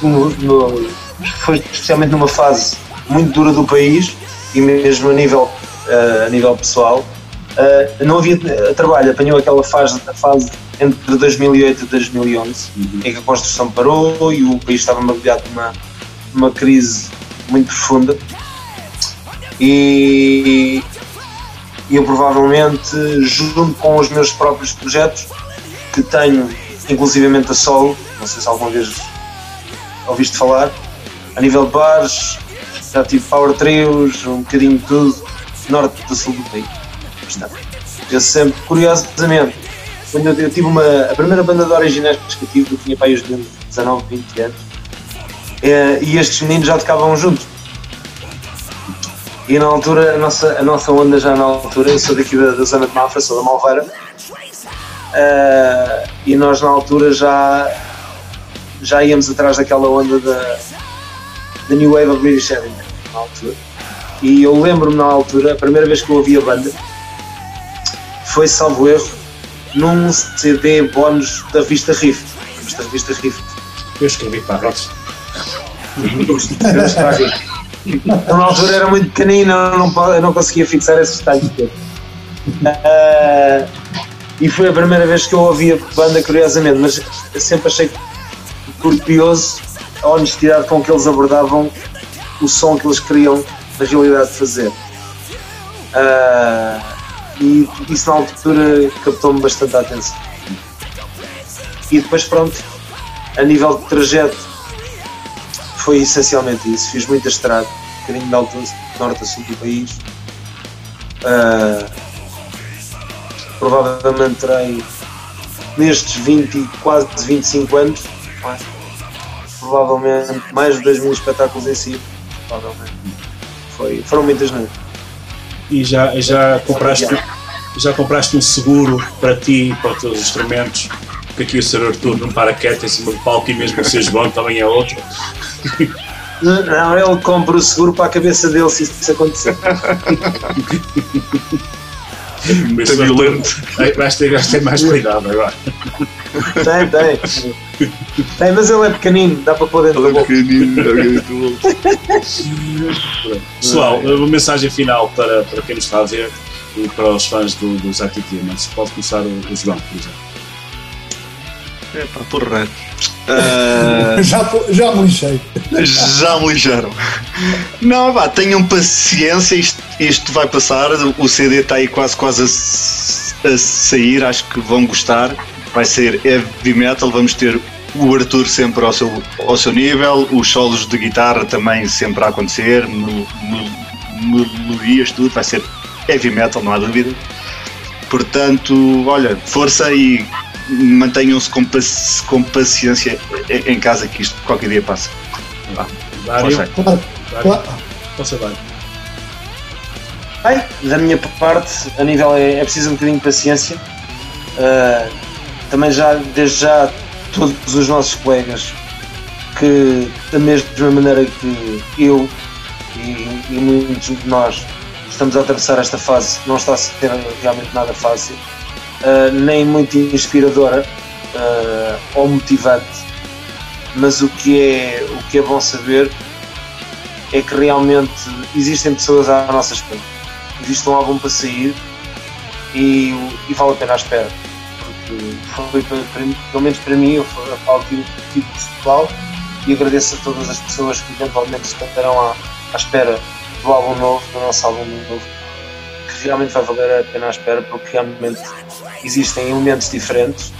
no, no, foi especialmente numa fase muito dura do país e mesmo a nível, uh, a nível pessoal, uh, não havia trabalho, apanhou aquela fase, fase entre 2008 e 2011, uhum. em que a construção parou e o país estava mergulhado numa, numa crise muito profunda. E eu provavelmente, junto com os meus próprios projetos, que tenho inclusivamente a solo, não sei se alguma vez ouviste falar, a nível de bares, já tive power trios, um bocadinho de tudo, norte do sul do país. Eu sempre, curiosamente, quando eu, tive uma. A primeira banda de originais que eu tive, eu tinha pai os 19, 20 anos, é, e estes meninos já tocavam juntos. E na altura, a nossa, a nossa onda já na altura, eu sou daqui da, da zona de Mafra, sou da Malveira, uh, e nós na altura já, já íamos atrás daquela onda da, da New Wave of British Heavy na altura. E eu lembro-me na altura, a primeira vez que eu ouvi a banda, foi salvo erro, num CD bónus da revista Riff. Da revista Riff. Eu escrevi para a Na altura era muito pequenino, eu não, eu não conseguia fixar esses detalhes. Uh, e foi a primeira vez que eu ouvi a banda, curiosamente, mas sempre achei curioso a honestidade com que eles abordavam o som que eles queriam na realidade fazer. Uh, e isso na altura captou-me bastante a atenção. E depois, pronto, a nível de trajeto, foi essencialmente isso. Fiz muita estrada, um bocadinho de norte a sul do país. Uh, provavelmente terei nestes 20, quase 25 anos, provavelmente mais de 2 mil espetáculos em si. Provavelmente. Foi, foram muitas noites. E já, já, compraste, já compraste um seguro para ti e para os teus instrumentos? Porque aqui o Sr. Arthur não para quieto em cima do palco e mesmo o Sr. João também é outro. Não, ele compra o seguro para a cabeça dele se isso acontecer. Muito violento. Vais ter, vais ter mais cuidado agora. Tem, tem. Tem, mas ele é pequenino, dá para pôr dentro ele é pequenino, Pessoal, uma mensagem final para, para quem nos está a ver e para os fãs do, dos Attitude Mas pode começar o, o João, por exemplo. É para porra. Uh... já, já me lixei. Já me lixaram. Não, vá, tenham paciência, isto, isto vai passar. O CD está aí quase, quase a, a sair, acho que vão gostar. Vai ser heavy metal, vamos ter o Arthur sempre ao seu, ao seu nível, os solos de guitarra também sempre a acontecer, melodias, tudo, vai ser heavy metal, não há dúvida. Portanto, olha, força e mantenham-se com, com, paciência em casa que isto qualquer dia passa. Vá. Dário, claro, claro. Bem, da minha parte, a nível é, é preciso um bocadinho de paciência. Uh, também já, desde já, todos os nossos colegas que, da mesma maneira que eu e, e muitos de nós estamos a atravessar esta fase, não está a ser realmente nada fácil uh, nem muito inspiradora uh, ou motivante, mas o que, é, o que é bom saber é que realmente existem pessoas à nossa espera. Existe um álbum para sair e, e vale a pena a espera. Porque foi, para, para, pelo menos para mim, eu falo aqui tipo pessoal e agradeço a todas as pessoas que eventualmente se estarão à, à espera do álbum novo, do nosso álbum novo, que realmente vai valer a pena a espera, porque realmente existem elementos diferentes,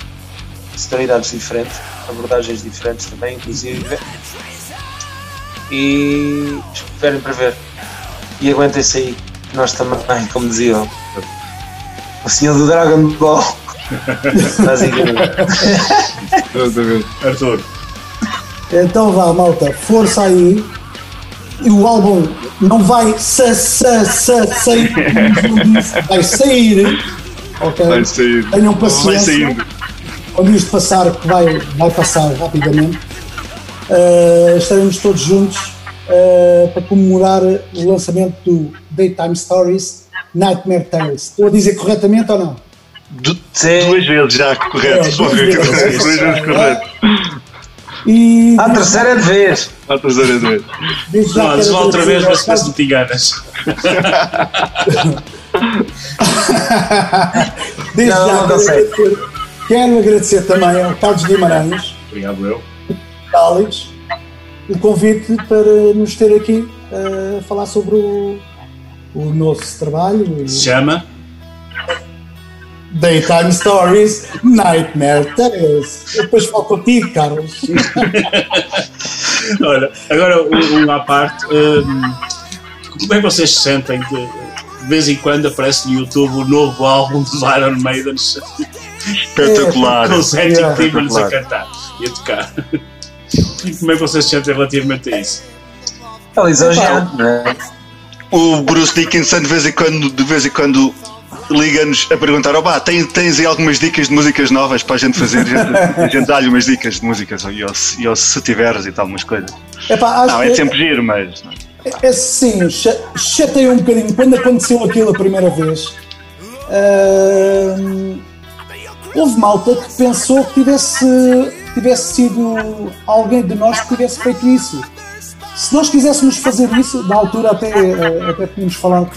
sonoridades diferentes, abordagens diferentes também, inclusive. E esperem para ver. E aguentem-se aí, que nós também, como dizia o- senhor do Dragon Ball. Basicamente. Arthur. Então vá, malta, força aí. E o álbum não vai sa, sa, sa, sair, vai sair. Ok? Vai sair. Tenham Vai paciência. Quando isto passar, que vai, vai passar rapidamente, eh, estaremos todos juntos eh, para comemorar o lançamento do Daytime Stories Nightmare Tales. Estou a dizer corretamente ou não? Du- duas vezes já correto. É, duas vezes. duas vezes correto. E À terceira de vez. À terceira vez. Não, quero diz lá outra vez, agradecer mas aos se te enganas. Desde Não, já não quero sei. agradecer, quero agradecer também ao Carlos Guimarães, Obrigado, eu. Alex, o convite para nos ter aqui a falar sobre o, o nosso trabalho. Se chama? Daytime Stories, Nightmare Tales. Eu depois falo contigo, Carlos. Olha, agora um, um à parte. hum, como é que vocês se sentem de, de vez em quando aparece no YouTube o novo álbum dos Iron Maidens Espetacular. com Celtic Yeah. Demons a cantar e a tocar? E como é que vocês se sentem relativamente a isso? É lisonjeante, não é? O Bruce Dickinson de vez em quando, de vez em quando liga-nos a perguntar: oh, tens, tens aí algumas dicas de músicas novas para a gente fazer? A gente, dá-lhe umas dicas de músicas e ou, se- ou se tiveres e tal, umas coisas. Epá, acho Não, que é sempre giro, mas. É sim, cha- chateia um bocadinho. Quando aconteceu aquilo a primeira vez, ahm, houve malta que pensou que tivesse, tivesse sido alguém de nós que tivesse feito isso. Se nós quiséssemos fazer isso, na altura até, eh, até tínhamos falado,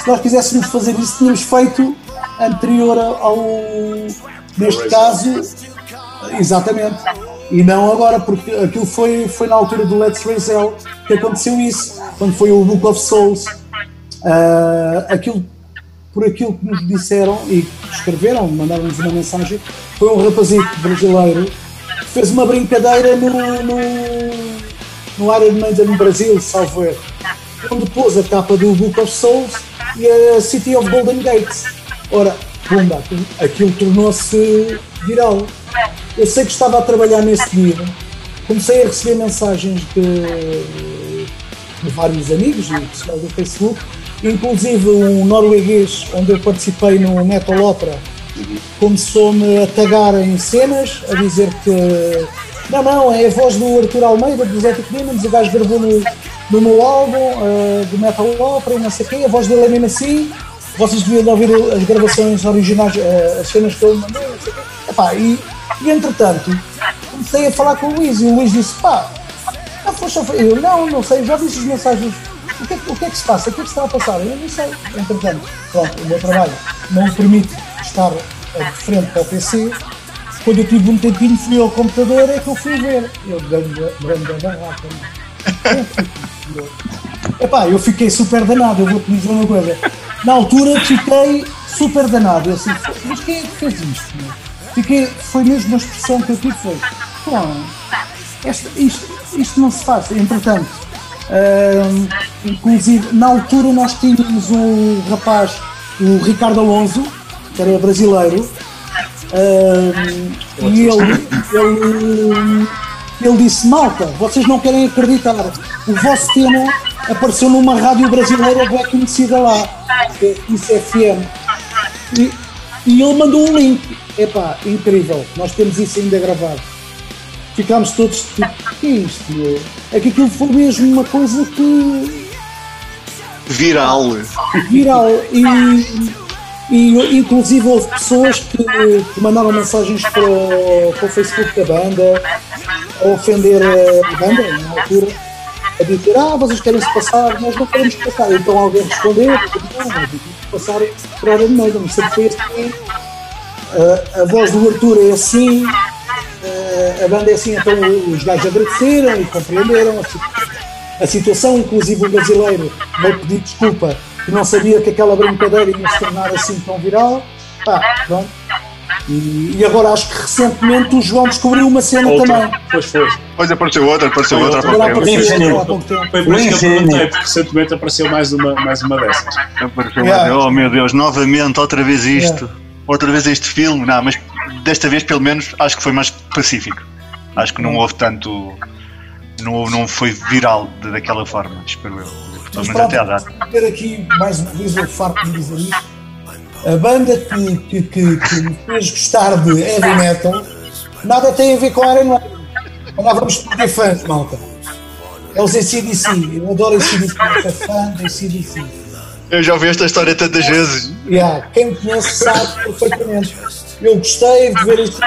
se nós quiséssemos fazer isso, tínhamos feito anterior ao. Neste caso, Exatamente. E não agora, porque aquilo foi, foi na altura do Let's Raise Hell que aconteceu isso, quando foi o Book of Souls. Ah, aquilo, por aquilo que nos disseram e escreveram, mandaram-nos uma mensagem, foi um rapazito brasileiro fez uma brincadeira no, no, no Iron Maiden no Brasil, salvo erro, onde pôs a capa do Book of Souls e a City of Golden Gates. Ora, aquilo, aquilo tornou-se viral. Eu sei que estava a trabalhar nesse dia, comecei a receber mensagens de, de vários amigos e pessoal do Facebook, inclusive um norueguês onde eu participei no Metal Opera começou-me a tagar em cenas, a dizer que não, não, é a voz do Arthur Almeida, dos Ethic Demons, o gajo gravou no, no meu álbum eh, do Metal Opera e não sei o quê, a voz dele é mesmo assim, vocês deviam de ouvir as gravações originais, eh, as cenas que ele mandou, não sei o quê. Epá, e, e entretanto, comecei a falar com o Luís e o Luís disse, pá, não foste Eu, não, não sei, já vi as mensagens. O que, é, o que é que se passa? O que é que se está a passar? Eu não sei. Entretanto, pronto, o meu trabalho não me permite estar eh, frente para o PC. Quando eu tive um tempinho, fui ao computador, é que eu fui ver. Eu, grande, grande barraca. não. Epá, eu fiquei super danado, eu vou-te dizer uma coisa. Na altura fiquei super danado. Eu assim, mas quem é que fez isto? meu? Fiquei, foi mesmo a expressão que eu tive, foi, "Pô, esta- isto, isto não se faz. Entretanto, hum, inclusive, na altura nós tínhamos um rapaz, o Ricardo Alonso, que era brasileiro, hum, e ele, ele, ele disse, malta, vocês não querem acreditar, o vosso tema apareceu numa rádio brasileira bem conhecida lá, que é Isso FM. E, e ele mandou um link. Epá, incrível, nós temos isso ainda gravado. Ficámos todos tipo, o que é isto? meu?" É que aquilo foi mesmo uma coisa que Viral. viral e, e inclusive houve pessoas que, que mandaram mensagens para o, para o Facebook da banda a ofender a banda na altura a dizer ah vocês querem se passar nós não queremos passar então alguém respondeu não, que passar para Iron Maiden sempre foi assim a, a voz do Arthur é assim a- banda é assim então os gajos agradeceram e compreenderam a a situação, inclusive o brasileiro veio pedir desculpa que não sabia que aquela brincadeira ia se tornar assim tão viral. Pá, pronto. E, e agora acho que recentemente o João descobriu uma cena Outra. também. Pois foi. Pois apareceu outra, apareceu Foi outra. outra. Agora apareceu outra há pouco tempo. Foi por isso que eu perguntei, porque recentemente apareceu mais uma, mais uma dessas. Apareceu Yeah. Oh meu Deus, novamente, outra vez isto. Outra vez este filme. Não, mas desta vez, pelo menos, acho que foi mais pacífico. Acho que não houve tanto. Não, não foi viral daquela forma, espero eu. Até à pronto, data. ter aqui mais uma vez eu farto de dizer isto. A banda que, que, que, que me fez gostar de heavy metal nada tem a ver com Iron Maiden. Agora vamos perder fãs, malta. É os ACDC. Eu adoro ACDC, eu sou fã de ACDC. Eu já ouvi esta história tantas vezes. Yeah, quem me conhece sabe perfeitamente. Eu gostei de ver isto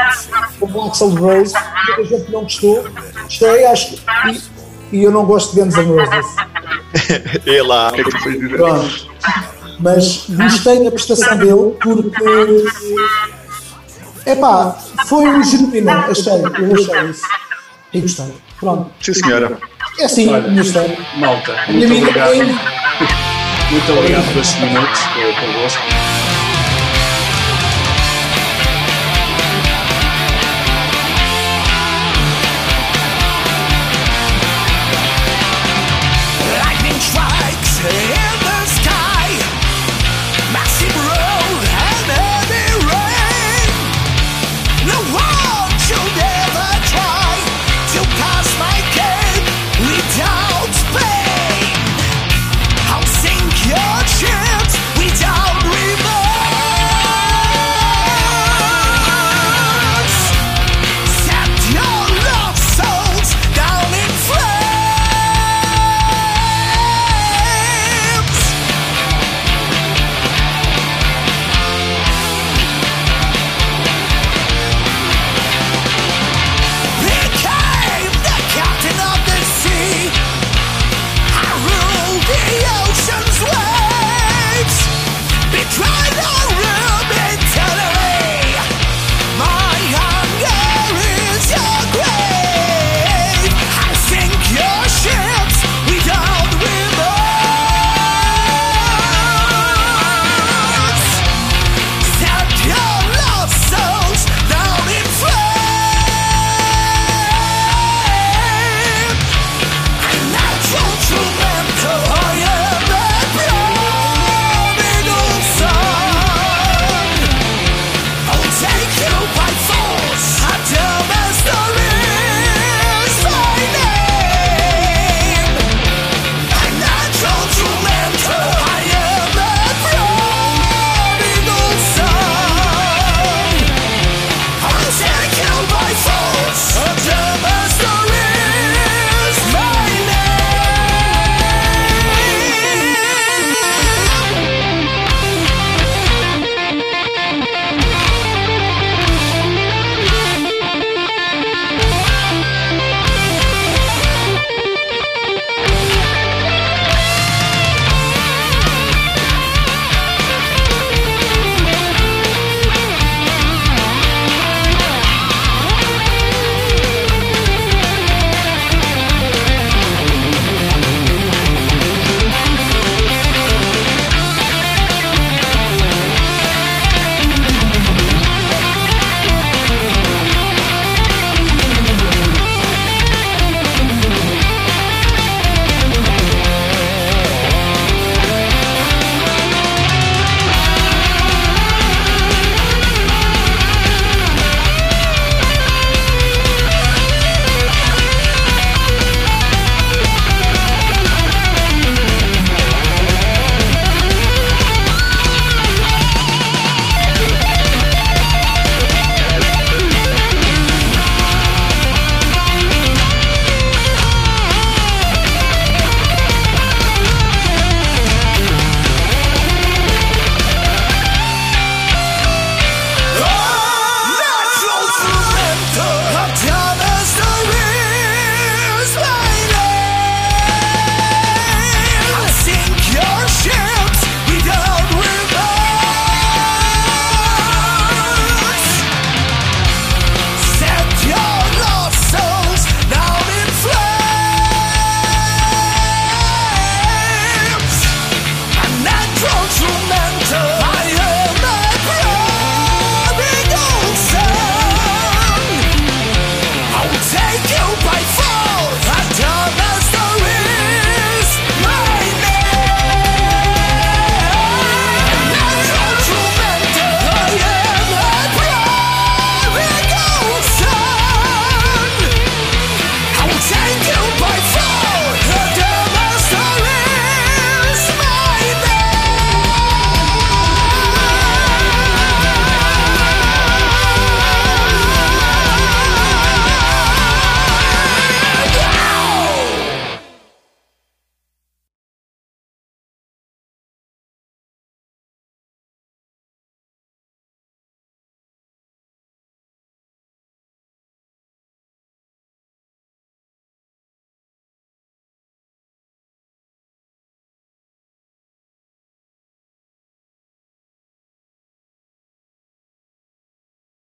com o Axel Rose, muita gente não gostou. Gostei, acho que. E, eu não gosto de Guns N' Roses. E lá, o que é que tu foi dizer? Pronto. Mas gostei da prestação dele porque. Epá, foi um genuíno, achei, eu achei isso. E gostei. Pronto. Sim, senhora. É assim, a Olha, minha história. Malta, muito obrigado. é- Muito obrigado por estes minutos eh, convosco.